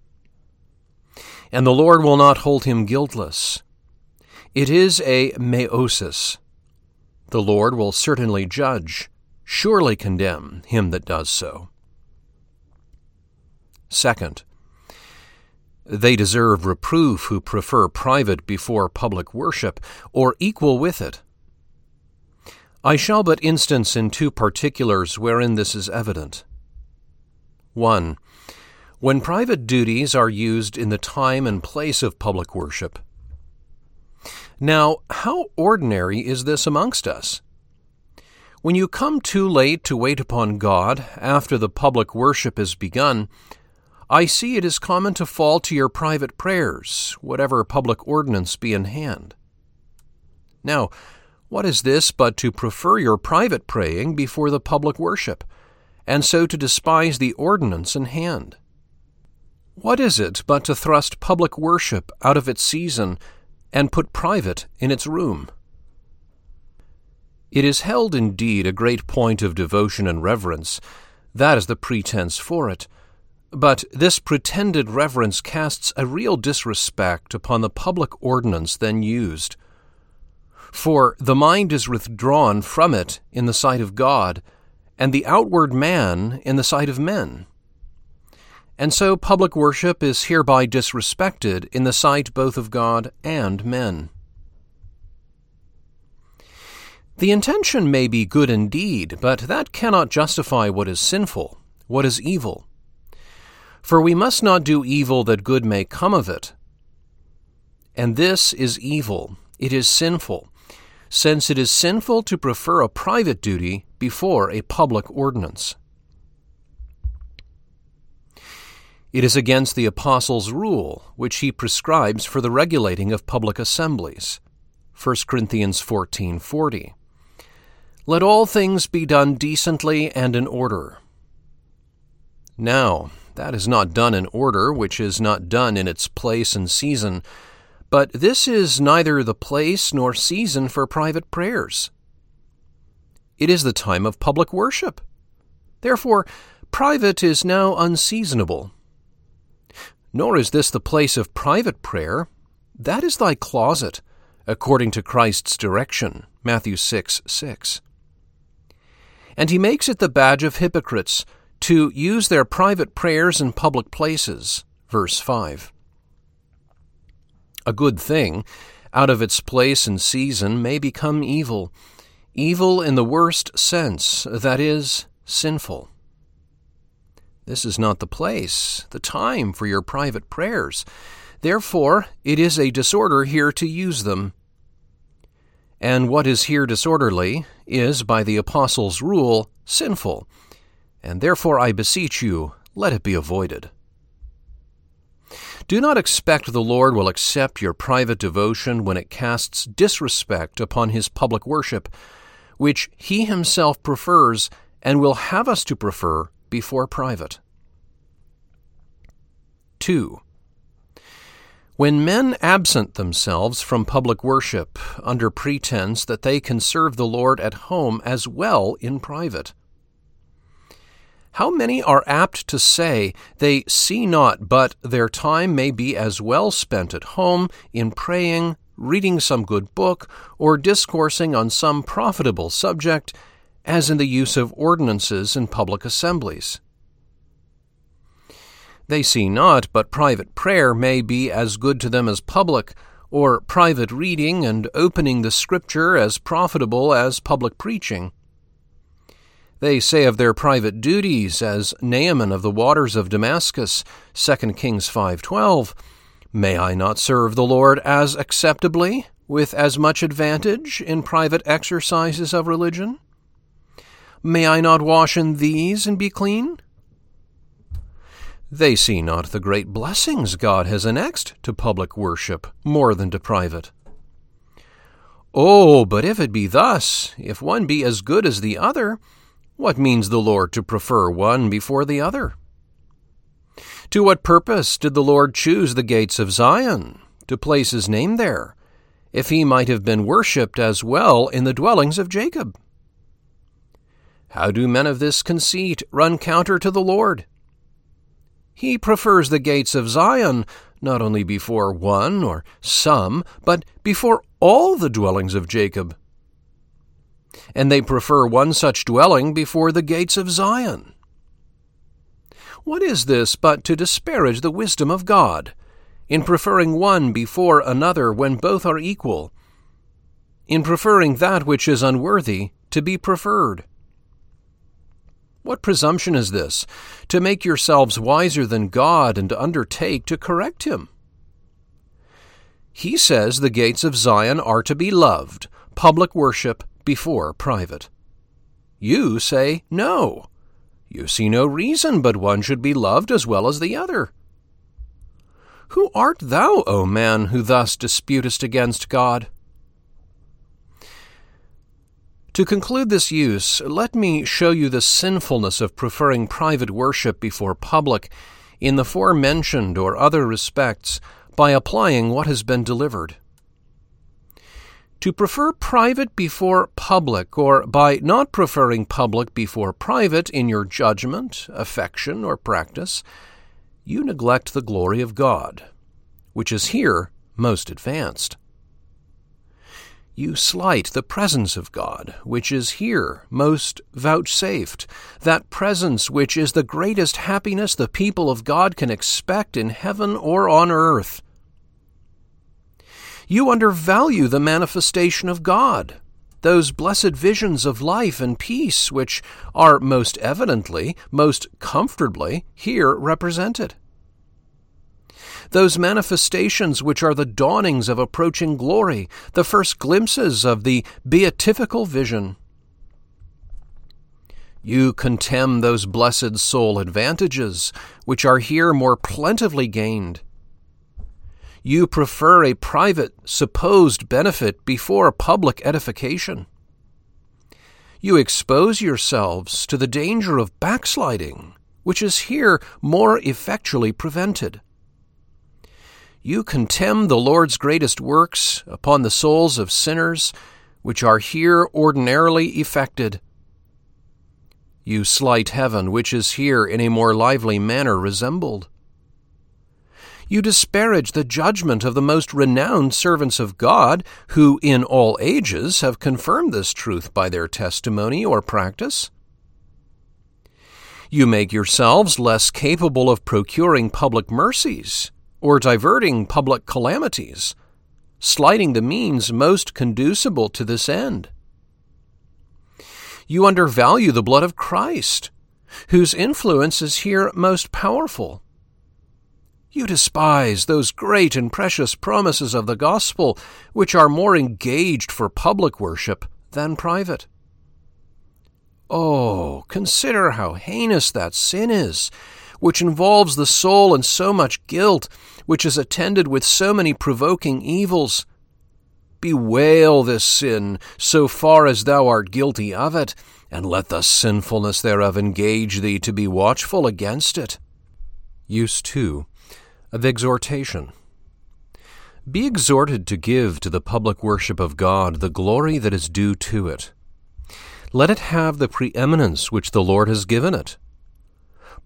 And the Lord will not hold him guiltless. It is a meiosis. The Lord will certainly judge, surely condemn him that does so. Second, they deserve reproof who prefer private before public worship, or equal with it. I shall but instance in two particulars wherein this is evident. 1. When private duties are used in the time and place of public worship. Now, how ordinary is this amongst us? When you come too late to wait upon God after the public worship is begun, I see it is common to fall to your private prayers, whatever public ordinance be in hand. Now, what is this but to prefer your private praying before the public worship, and so to despise the ordinance in hand? What is it but to thrust public worship out of its season and put private in its room? It is held indeed a great point of devotion and reverence. That is the pretense for it. But this pretended reverence casts a real disrespect upon the public ordinance then used. For the mind is withdrawn from it in the sight of God, and the outward man in the sight of men. And so public worship is hereby disrespected in the sight both of God and men. The intention may be good indeed, but that cannot justify what is sinful, what is evil. For we must not do evil that good may come of it. And this is evil, it is sinful, since it is sinful to prefer a private duty before a public ordinance. It is against the Apostle's rule, which he prescribes for the regulating of public assemblies. 1 Corinthians 14:40. Let all things be done decently and in order. Now, that is not done in order, which is not done in its place and season, but this is neither the place nor season for private prayers. It is the time of public worship. Therefore, private is now unseasonable. Nor is this the place of private prayer. That is thy closet, according to Christ's direction. Matthew 6 6 and he makes it the badge of hypocrites to use their private prayers in public places. Verse 5. A good thing, out of its place and season, may become evil, evil in the worst sense, that is, sinful. This is not the place, the time for your private prayers. Therefore, it is a disorder here to use them. And what is here disorderly is, by the Apostles' rule, sinful, and therefore I beseech you, let it be avoided. Do not expect the Lord will accept your private devotion when it casts disrespect upon his public worship, which he himself prefers and will have us to prefer before private. 2. When men absent themselves from public worship under pretense that they can serve the Lord at home as well in private. How many are apt to say they see not, but their time may be as well spent at home in praying, reading some good book, or discoursing on some profitable subject, as in the use of ordinances in public assemblies? They see not, but private prayer may be as good to them as public, or private reading and opening the Scripture as profitable as public preaching. They say of their private duties, as Naaman of the waters of Damascus, 2 Kings 5:12, May I not serve the Lord as acceptably, with as much advantage, in private exercises of religion? May I not wash in these and be clean? They see not the great blessings God has annexed to public worship more than to private. Oh, but if it be thus, if one be as good as the other, what means the Lord to prefer one before the other? To what purpose did the Lord choose the gates of Zion, to place his name there, if he might have been worshipped as well in the dwellings of Jacob? How do men of this conceit run counter to the Lord? He prefers the gates of Zion not only before one or some, but before all the dwellings of Jacob. And they prefer one such dwelling before the gates of Zion. What is this but to disparage the wisdom of God, in preferring one before another when both are equal, in preferring that which is unworthy to be preferred? What presumption is this, to make yourselves wiser than God and to undertake to correct him? He says the gates of Zion are to be loved, public worship before private. You say no. You see no reason but one should be loved as well as the other. Who art thou, O man, who thus disputest against God? To conclude this use, let me show you the sinfulness of preferring private worship before public in the forementioned or other respects by applying what has been delivered. To prefer private before public, or by not preferring public before private in your judgment, affection, or practice, you neglect the glory of God, which is here most advanced you slight the presence of God, which is here most vouchsafed, that presence which is the greatest happiness the people of God can expect in heaven or on earth. You undervalue the manifestation of God, those blessed visions of life and peace which are most evidently, most comfortably here represented those manifestations which are the dawnings of approaching glory, the first glimpses of the beatifical vision. You contemn those blessed soul advantages which are here more plentifully gained. You prefer a private, supposed benefit before a public edification. You expose yourselves to the danger of backsliding, which is here more effectually prevented. You contemn the Lord's greatest works upon the souls of sinners, which are here ordinarily effected. You slight heaven, which is here in a more lively manner resembled. You disparage the judgment of the most renowned servants of God, who in all ages have confirmed this truth by their testimony or practice. You make yourselves less capable of procuring public mercies or diverting public calamities, slighting the means most conducible to this end. You undervalue the blood of Christ, whose influence is here most powerful. You despise those great and precious promises of the gospel, which are more engaged for public worship than private. Oh, consider how heinous that sin is, which involves the soul in so much guilt, which is attended with so many provoking evils. Bewail this sin, so far as thou art guilty of it, and let the sinfulness thereof engage thee to be watchful against it. Use 2 of exhortation. Be exhorted to give to the public worship of God the glory that is due to it. Let it have the preeminence which the Lord has given it.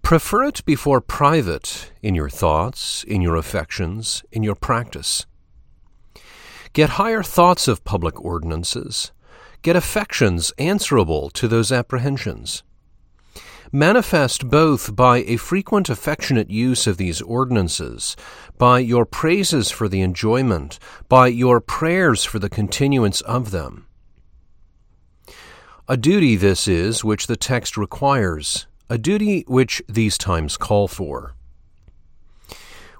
Prefer it before private in your thoughts, in your affections, in your practice. Get higher thoughts of public ordinances. Get affections answerable to those apprehensions. Manifest both by a frequent affectionate use of these ordinances, by your praises for the enjoyment, by your prayers for the continuance of them. A duty this is which the text requires, a duty which these times call for.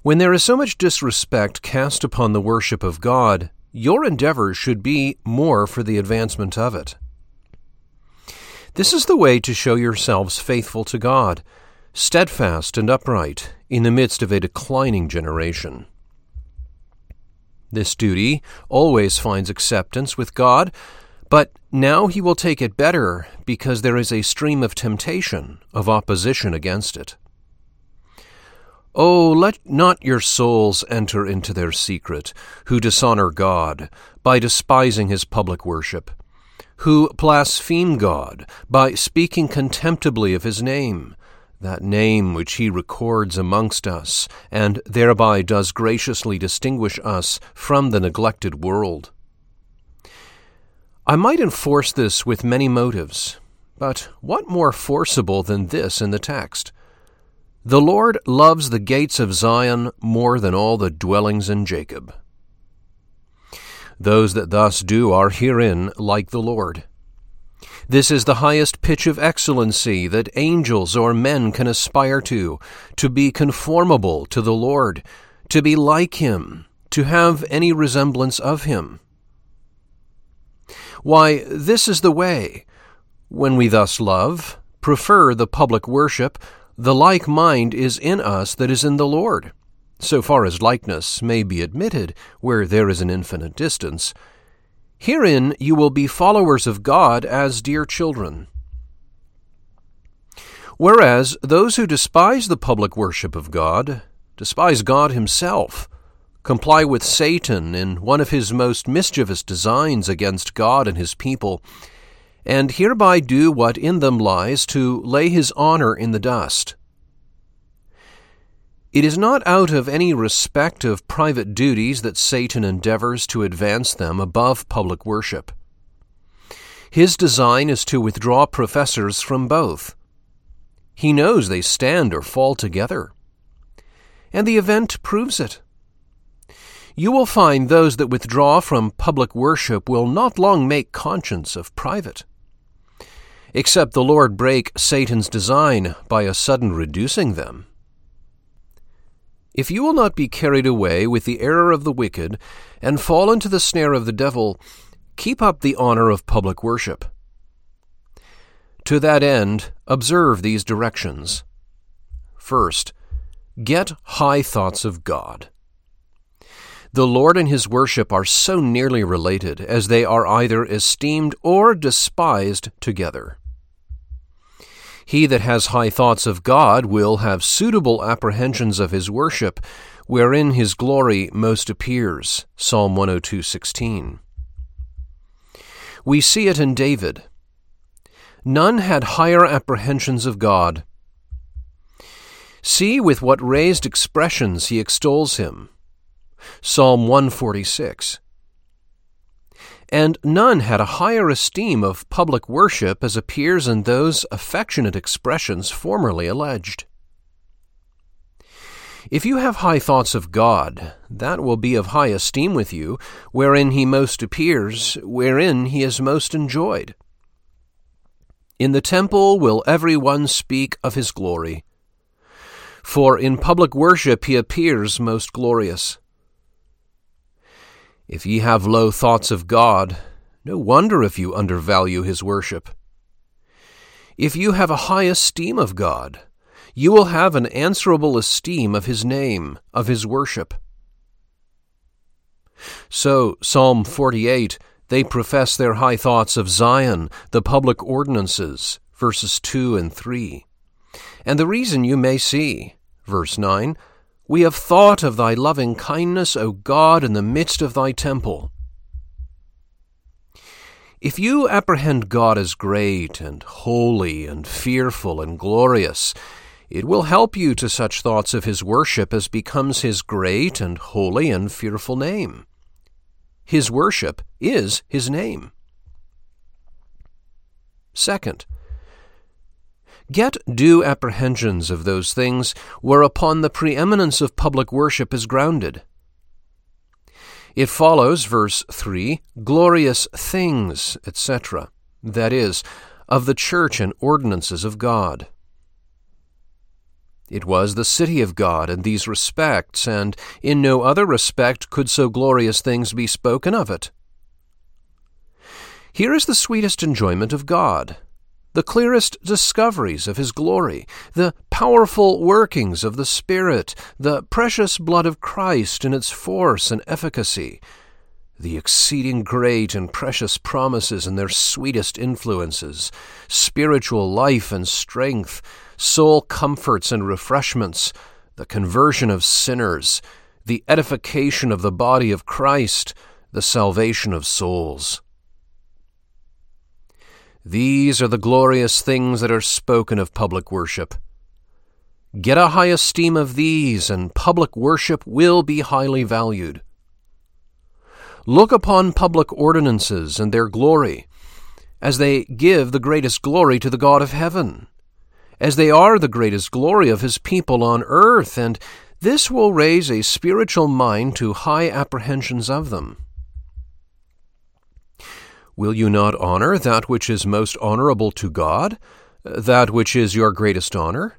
When there is so much disrespect cast upon the worship of God, your endeavors should be more for the advancement of it. This is the way to show yourselves faithful to God, steadfast and upright in the midst of a declining generation. This duty always finds acceptance with God, but now he will take it better because there is a stream of temptation, of opposition against it. Oh, let not your souls enter into their secret, who dishonor God by despising his public worship, who blaspheme God by speaking contemptibly of his name, that name which he records amongst us, and thereby does graciously distinguish us from the neglected world. I might enforce this with many motives, but what more forcible than this in the text? The Lord loves the gates of Zion more than all the dwellings in Jacob. Those that thus do are herein like the Lord. This is the highest pitch of excellency that angels or men can aspire to, to be conformable to the Lord, to be like Him, to have any resemblance of Him. Why, this is the way. When we thus love, prefer the public worship, the like mind is in us that is in the Lord, so far as likeness may be admitted where there is an infinite distance. Herein you will be followers of God as dear children. Whereas those who despise the public worship of God despise God Himself, comply with Satan in one of his most mischievous designs against God and His people, and hereby do what in them lies to lay his honor in the dust. It is not out of any respect of private duties that Satan endeavors to advance them above public worship. His design is to withdraw professors from both. He knows they stand or fall together. And the event proves it. You will find those that withdraw from public worship will not long make conscience of private except the Lord break Satan's design by a sudden reducing them. If you will not be carried away with the error of the wicked, and fall into the snare of the devil, keep up the honor of public worship. To that end, observe these directions. First, get high thoughts of God. The Lord and his worship are so nearly related as they are either esteemed or despised together. He that has high thoughts of God will have suitable apprehensions of his worship, wherein his glory most appears. Psalm 102:16. We see it in David. None had higher apprehensions of God. See with what raised expressions he extols him. Psalm 146 and none had a higher esteem of public worship as appears in those affectionate expressions formerly alleged. If you have high thoughts of God, that will be of high esteem with you, wherein he most appears, wherein he is most enjoyed. In the temple will every one speak of his glory. For in public worship he appears most glorious. If ye have low thoughts of God, no wonder if you undervalue his worship. If you have a high esteem of God, you will have an answerable esteem of his name, of his worship. So, Psalm 48, they profess their high thoughts of Zion, the public ordinances, verses 2 and 3. And the reason you may see, verse 9, we have thought of thy loving kindness, O God, in the midst of thy temple. If you apprehend God as great and holy and fearful and glorious, it will help you to such thoughts of his worship as becomes his great and holy and fearful name. His worship is his name. Second, Get due apprehensions of those things whereupon the preeminence of public worship is grounded. It follows, verse 3, glorious things, etc., that is, of the church and ordinances of God. It was the city of God in these respects, and in no other respect could so glorious things be spoken of it. Here is the sweetest enjoyment of God the clearest discoveries of His glory, the powerful workings of the Spirit, the precious blood of Christ in its force and efficacy, the exceeding great and precious promises and their sweetest influences, spiritual life and strength, soul comforts and refreshments, the conversion of sinners, the edification of the body of Christ, the salvation of souls. These are the glorious things that are spoken of public worship. Get a high esteem of these, and public worship will be highly valued. Look upon public ordinances and their glory, as they give the greatest glory to the God of heaven, as they are the greatest glory of his people on earth, and this will raise a spiritual mind to high apprehensions of them. Will you not honor that which is most honorable to God, that which is your greatest honor?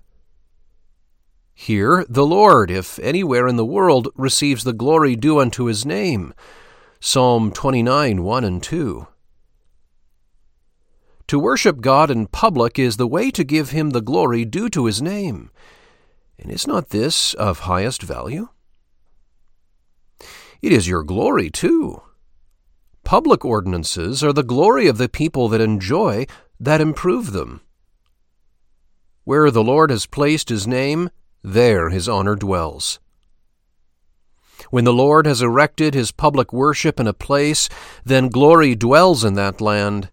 Here, the Lord, if anywhere in the world, receives the glory due unto his name Psalm 29 1 and 2. To worship God in public is the way to give Him the glory due to His name. And is not this of highest value? It is your glory, too. Public ordinances are the glory of the people that enjoy, that improve them. Where the Lord has placed His name, there His honor dwells. When the Lord has erected his public worship in a place, then glory dwells in that land.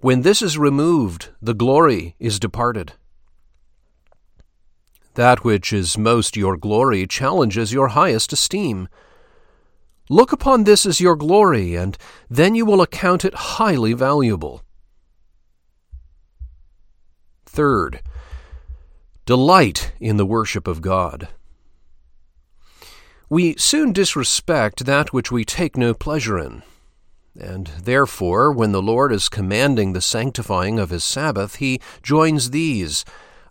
When this is removed, the glory is departed. That which is most your glory challenges your highest esteem. Look upon this as your glory, and then you will account it highly valuable. Third, delight in the worship of God. We soon disrespect that which we take no pleasure in. And therefore, when the Lord is commanding the sanctifying of his Sabbath, he joins these.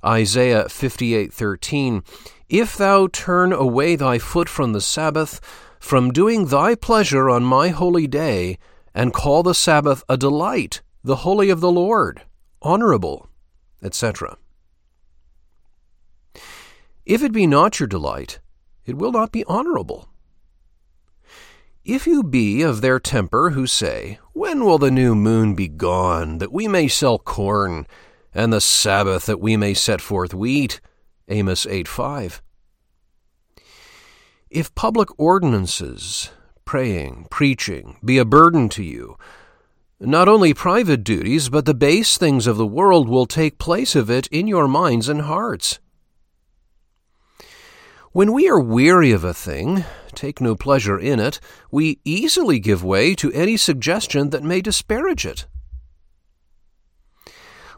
Isaiah 58:13 If thou turn away thy foot from the Sabbath, from doing thy pleasure on my holy day, and call the Sabbath a delight, the holy of the Lord, honorable, etc. If it be not your delight, it will not be honorable. If you be of their temper who say, When will the new moon be gone, that we may sell corn, and the Sabbath that we may set forth wheat? Amos 8 5. If public ordinances, praying, preaching, be a burden to you, not only private duties, but the base things of the world will take place of it in your minds and hearts. When we are weary of a thing, take no pleasure in it, we easily give way to any suggestion that may disparage it.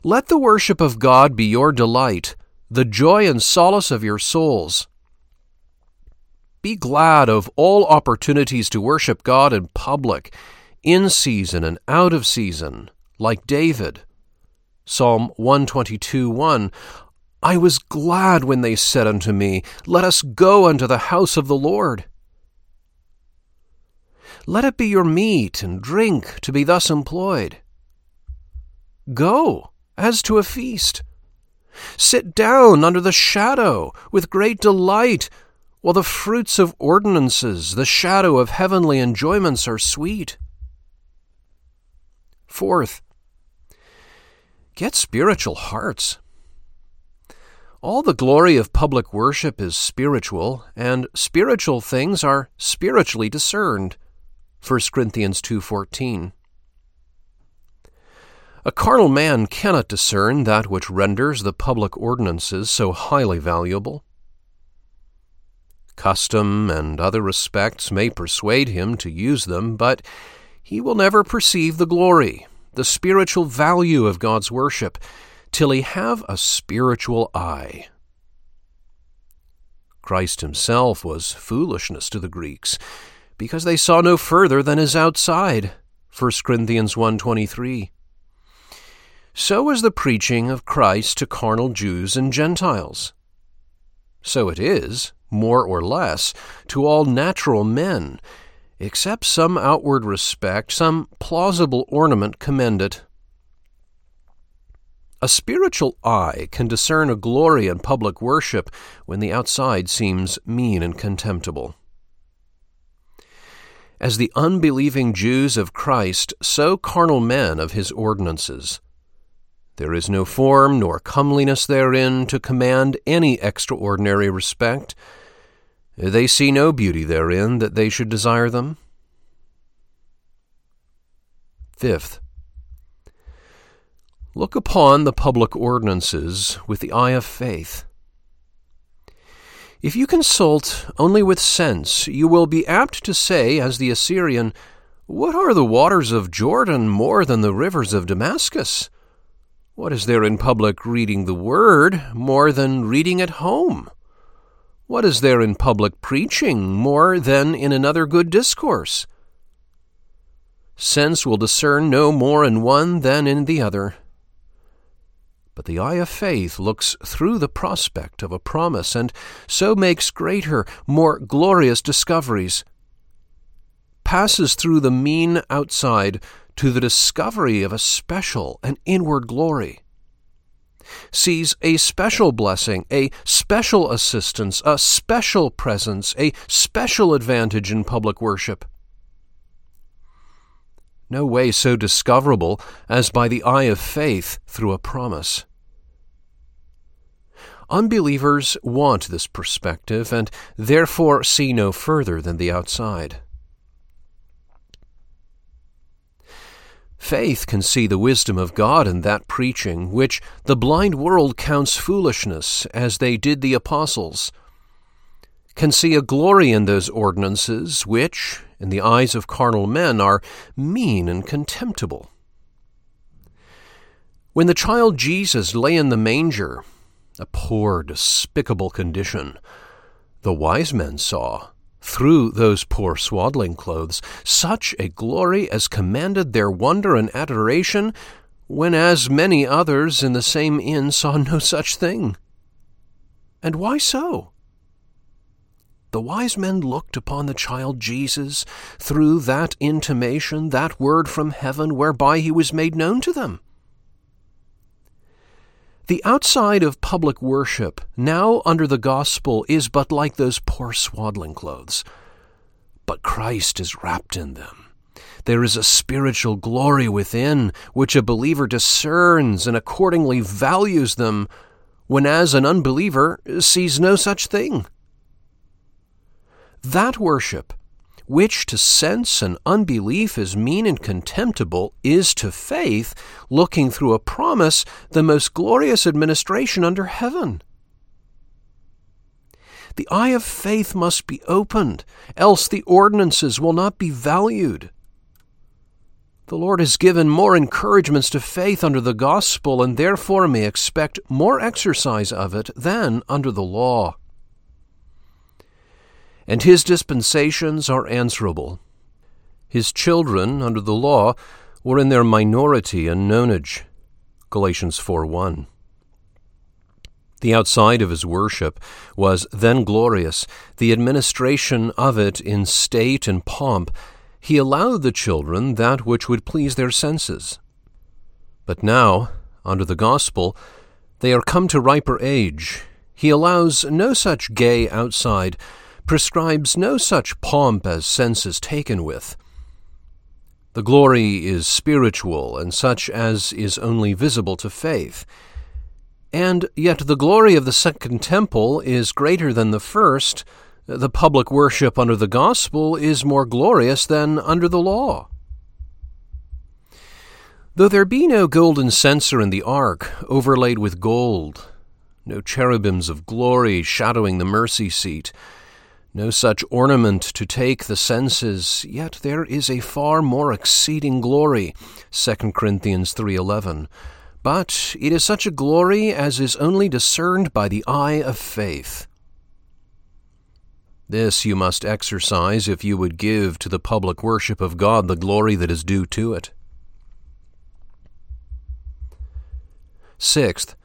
Let the worship of God be your delight, the joy and solace of your souls. Be glad of all opportunities to worship God in public, in season and out of season, like David. Psalm 122 1 I was glad when they said unto me, Let us go unto the house of the Lord. Let it be your meat and drink to be thus employed. Go, as to a feast. Sit down under the shadow with great delight, while the fruits of ordinances, the shadow of heavenly enjoyments, are sweet. Fourth, get spiritual hearts. All the glory of public worship is spiritual, and spiritual things are spiritually discerned. 1 Corinthians 2:14. A carnal man cannot discern that which renders the public ordinances so highly valuable. Custom and other respects may persuade him to use them, but he will never perceive the glory, the spiritual value of God's worship, till he have a spiritual eye. Christ himself was foolishness to the Greeks, because they saw no further than his outside. 1 Corinthians 1.23 So is the preaching of Christ to carnal Jews and Gentiles. So it is, more or less, to all natural men, except some outward respect, some plausible ornament commend it A spiritual eye can discern a glory in public worship when the outside seems mean and contemptible. As the unbelieving Jews of Christ, so carnal men of his ordinances. There is no form nor comeliness therein to command any extraordinary respect. They see no beauty therein that they should desire them. Fifth, Look upon the public ordinances with the eye of faith. If you consult only with sense, you will be apt to say, as the Assyrian, What are the waters of Jordan more than the rivers of Damascus? What is there in public reading the word more than reading at home? What is there in public preaching more than in another good discourse? Sense will discern no more in one than in the other. But the eye of faith looks through the prospect of a promise, and so makes greater, more glorious discoveries. Passes through the mean outside to the discovery of a special and inward glory. Sees a special blessing, a special assistance, a special presence, a special advantage in public worship no way so discoverable as by the eye of faith through a promise. Unbelievers want this perspective and therefore see no further than the outside. Faith can see the wisdom of God in that preaching which the blind world counts foolishness, as they did the apostles, can see a glory in those ordinances which, in the eyes of carnal men, are mean and contemptible. When the child Jesus lay in the manger, a poor, despicable condition, the wise men saw, through those poor swaddling clothes, such a glory as commanded their wonder and adoration, when as many others in the same inn saw no such thing. And why so? the wise men looked upon the child Jesus through that intimation, that word from heaven whereby he was made known to them. The outside of public worship, now under the gospel, is but like those poor swaddling clothes. But Christ is wrapped in them. There is a spiritual glory within, which a believer discerns and accordingly values them, when as an unbeliever sees no such thing. That worship, which to sense and unbelief is mean and contemptible, is to faith, looking through a promise, the most glorious administration under heaven. The eye of faith must be opened, else the ordinances will not be valued. The Lord has given more encouragements to faith under the gospel, and therefore may expect more exercise of it than under the law and his dispensations are answerable. His children, under the law, were in their minority and nonage. Galatians 4 1. The outside of his worship was then glorious, the administration of it in state and pomp. He allowed the children that which would please their senses. But now, under the gospel, they are come to riper age. He allows no such gay outside, prescribes no such pomp as sense is taken with. The glory is spiritual and such as is only visible to faith. And yet the glory of the second temple is greater than the first. The public worship under the gospel is more glorious than under the law. Though there be no golden censer in the ark, overlaid with gold, no cherubims of glory shadowing the mercy seat, no such ornament to take the senses, yet there is a far more exceeding glory. 2 Corinthians 3:11. But it is such a glory as is only discerned by the eye of faith. This you must exercise if you would give to the public worship of God the glory that is due to it. Sixth,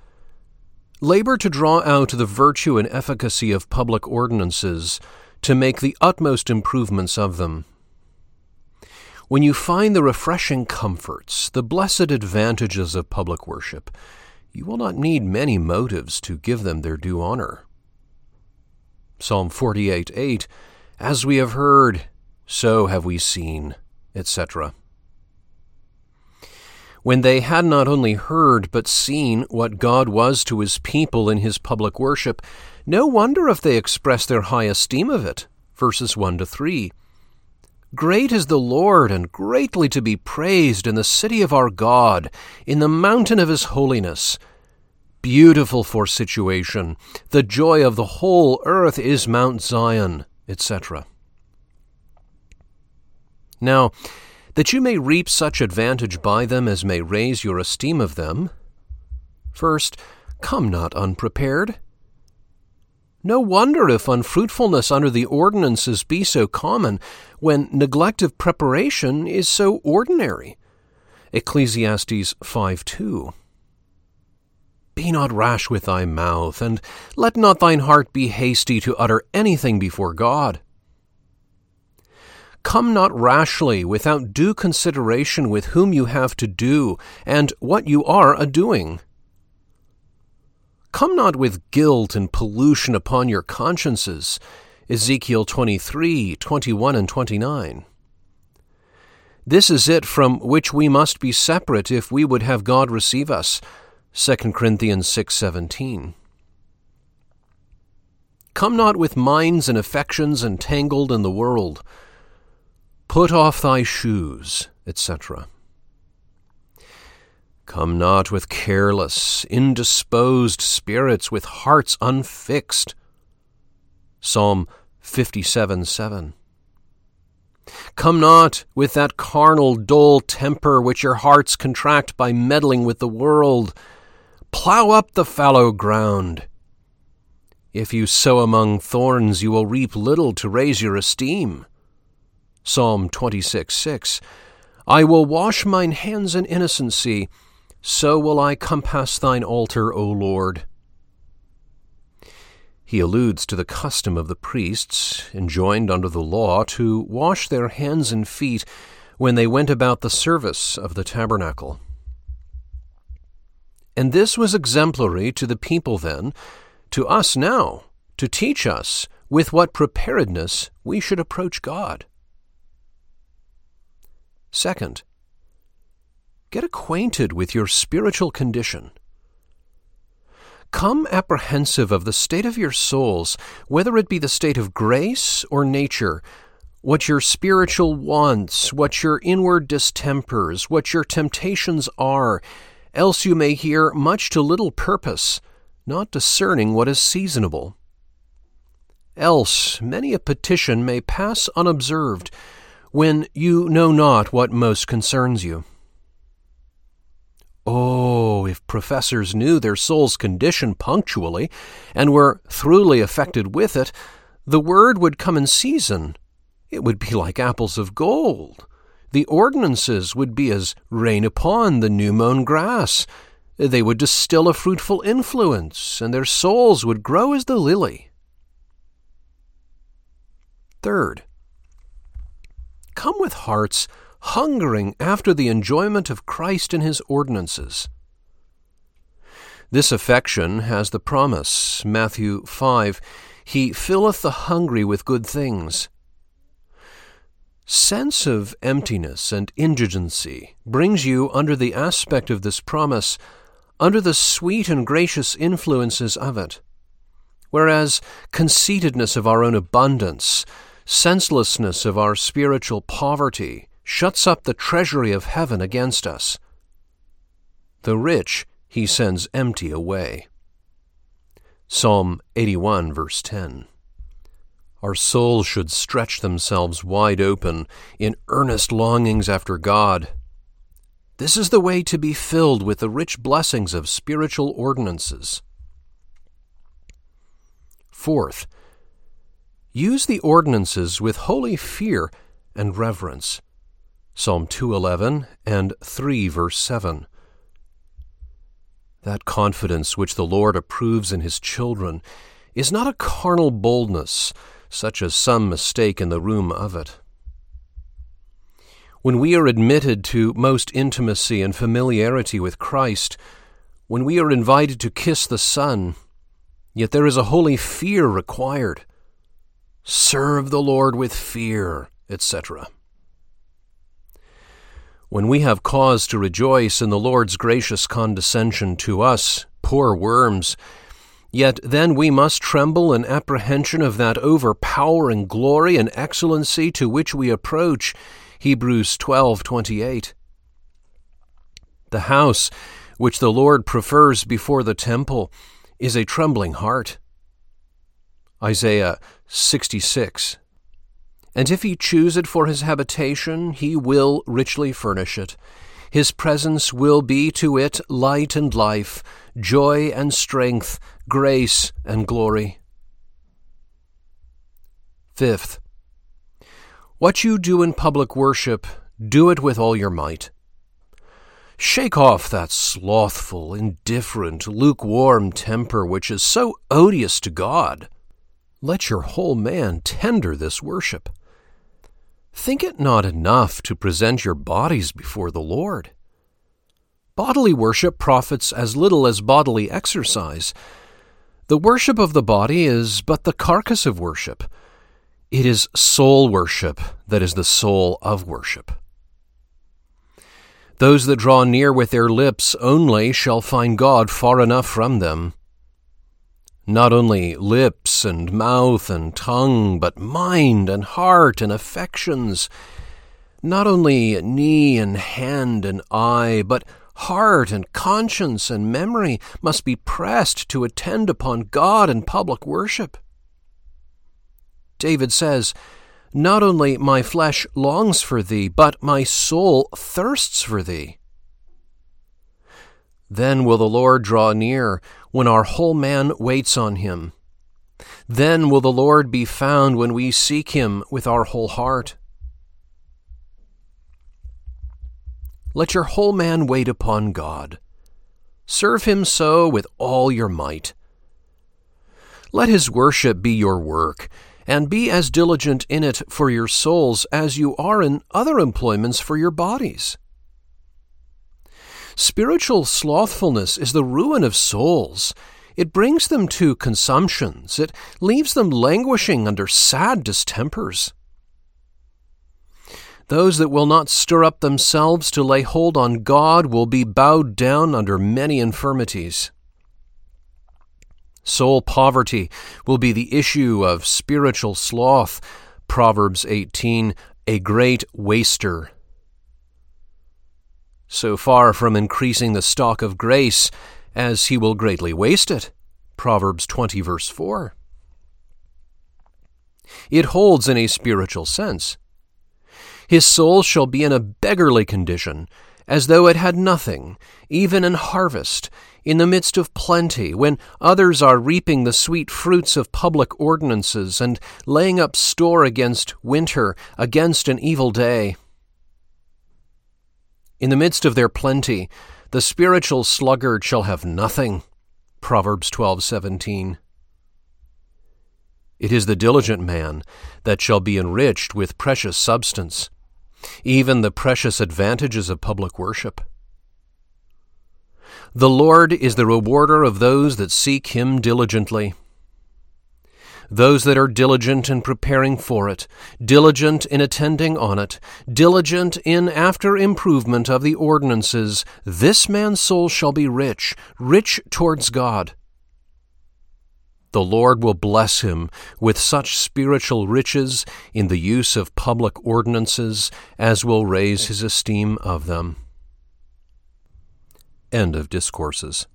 labor to draw out the virtue and efficacy of public ordinances to make the utmost improvements of them. When you find the refreshing comforts, the blessed advantages of public worship, you will not need many motives to give them their due honor. Psalm 48 8 As we have heard, so have we seen, etc. When they had not only heard but seen what God was to his people in his public worship, no wonder if they expressed their high esteem of it. Verses 1 to 3. Great is the Lord, and greatly to be praised in the city of our God, in the mountain of his holiness. Beautiful for situation, the joy of the whole earth is Mount Zion, etc. Now, that you may reap such advantage by them as may raise your esteem of them, first, come not unprepared. No wonder if unfruitfulness under the ordinances be so common, when neglect of preparation is so ordinary. Ecclesiastes 5 2. Be not rash with thy mouth, and let not thine heart be hasty to utter anything before God. Come not rashly without due consideration with whom you have to do, and what you are a doing. Come not with guilt and pollution upon your consciences. Ezekiel 23, 21, and 29. This is it from which we must be separate if we would have God receive us. 2 Corinthians 6:17. Come not with minds and affections entangled in the world. Put off thy shoes, etc. Come not with careless, indisposed spirits, with hearts unfixed. Psalm 57 7. Come not with that carnal, dull temper which your hearts contract by meddling with the world. Plough up the fallow ground. If you sow among thorns, you will reap little to raise your esteem. Psalm 26 6. I will wash mine hands in innocency so will I compass thine altar, O Lord. He alludes to the custom of the priests, enjoined under the law, to wash their hands and feet when they went about the service of the tabernacle. And this was exemplary to the people then, to us now, to teach us with what preparedness we should approach God. Second, Get acquainted with your spiritual condition. Come apprehensive of the state of your souls, whether it be the state of grace or nature, what your spiritual wants, what your inward distempers, what your temptations are, else you may hear much to little purpose, not discerning what is seasonable. Else many a petition may pass unobserved, when you know not what most concerns you. Oh, if professors knew their soul's condition punctually, and were throughly affected with it, the word would come in season. It would be like apples of gold. The ordinances would be as rain upon the new mown grass. They would distill a fruitful influence, and their souls would grow as the lily. Third, come with hearts hungering after the enjoyment of Christ and his ordinances. This affection has the promise, Matthew 5, He filleth the hungry with good things. Sense of emptiness and indigency brings you under the aspect of this promise, under the sweet and gracious influences of it. Whereas conceitedness of our own abundance, senselessness of our spiritual poverty, shuts up the treasury of heaven against us. The rich he sends empty away. Psalm 81, verse 10. Our souls should stretch themselves wide open in earnest longings after God. This is the way to be filled with the rich blessings of spiritual ordinances. Fourth, use the ordinances with holy fear and reverence. Psalm 211 and 3 verse 7. That confidence which the Lord approves in his children is not a carnal boldness, such as some mistake in the room of it. When we are admitted to most intimacy and familiarity with Christ, when we are invited to kiss the Son, yet there is a holy fear required. Serve the Lord with fear, etc. When we have cause to rejoice in the Lord's gracious condescension to us, poor worms, yet then we must tremble in apprehension of that overpowering glory and excellency to which we approach. Hebrews 12:28. The house which the Lord prefers before the temple is a trembling heart. Isaiah 66 and if he choose it for his habitation, he will richly furnish it. His presence will be to it light and life, joy and strength, grace and glory. Fifth, what you do in public worship, do it with all your might. Shake off that slothful, indifferent, lukewarm temper which is so odious to God. Let your whole man tender this worship. Think it not enough to present your bodies before the Lord. Bodily worship profits as little as bodily exercise. The worship of the body is but the carcass of worship. It is soul worship that is the soul of worship. Those that draw near with their lips only shall find God far enough from them. Not only lips and mouth and tongue, but mind and heart and affections. Not only knee and hand and eye, but heart and conscience and memory must be pressed to attend upon God in public worship. David says, Not only my flesh longs for thee, but my soul thirsts for thee. Then will the Lord draw near when our whole man waits on him. Then will the Lord be found when we seek him with our whole heart. Let your whole man wait upon God. Serve him so with all your might. Let his worship be your work, and be as diligent in it for your souls as you are in other employments for your bodies. Spiritual slothfulness is the ruin of souls. It brings them to consumptions. It leaves them languishing under sad distempers. Those that will not stir up themselves to lay hold on God will be bowed down under many infirmities. Soul poverty will be the issue of spiritual sloth. Proverbs 18, a great waster so far from increasing the stock of grace, as he will greatly waste it. Proverbs 20, verse 4. It holds in a spiritual sense. His soul shall be in a beggarly condition, as though it had nothing, even in harvest, in the midst of plenty, when others are reaping the sweet fruits of public ordinances and laying up store against winter, against an evil day. In the midst of their plenty, the spiritual sluggard shall have nothing. Proverbs 12:17. It is the diligent man that shall be enriched with precious substance, even the precious advantages of public worship. The Lord is the rewarder of those that seek him diligently those that are diligent in preparing for it, diligent in attending on it, diligent in after improvement of the ordinances, this man's soul shall be rich, rich towards God. The Lord will bless him with such spiritual riches in the use of public ordinances as will raise his esteem of them. End of Discourses.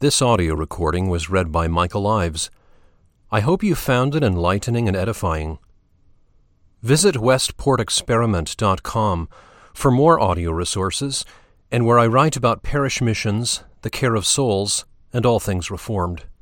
This audio recording was read by Michael Ives. I hope you found it enlightening and edifying. Visit westportexperiment.com for more audio resources and where I write about parish missions, the care of souls, and all things reformed.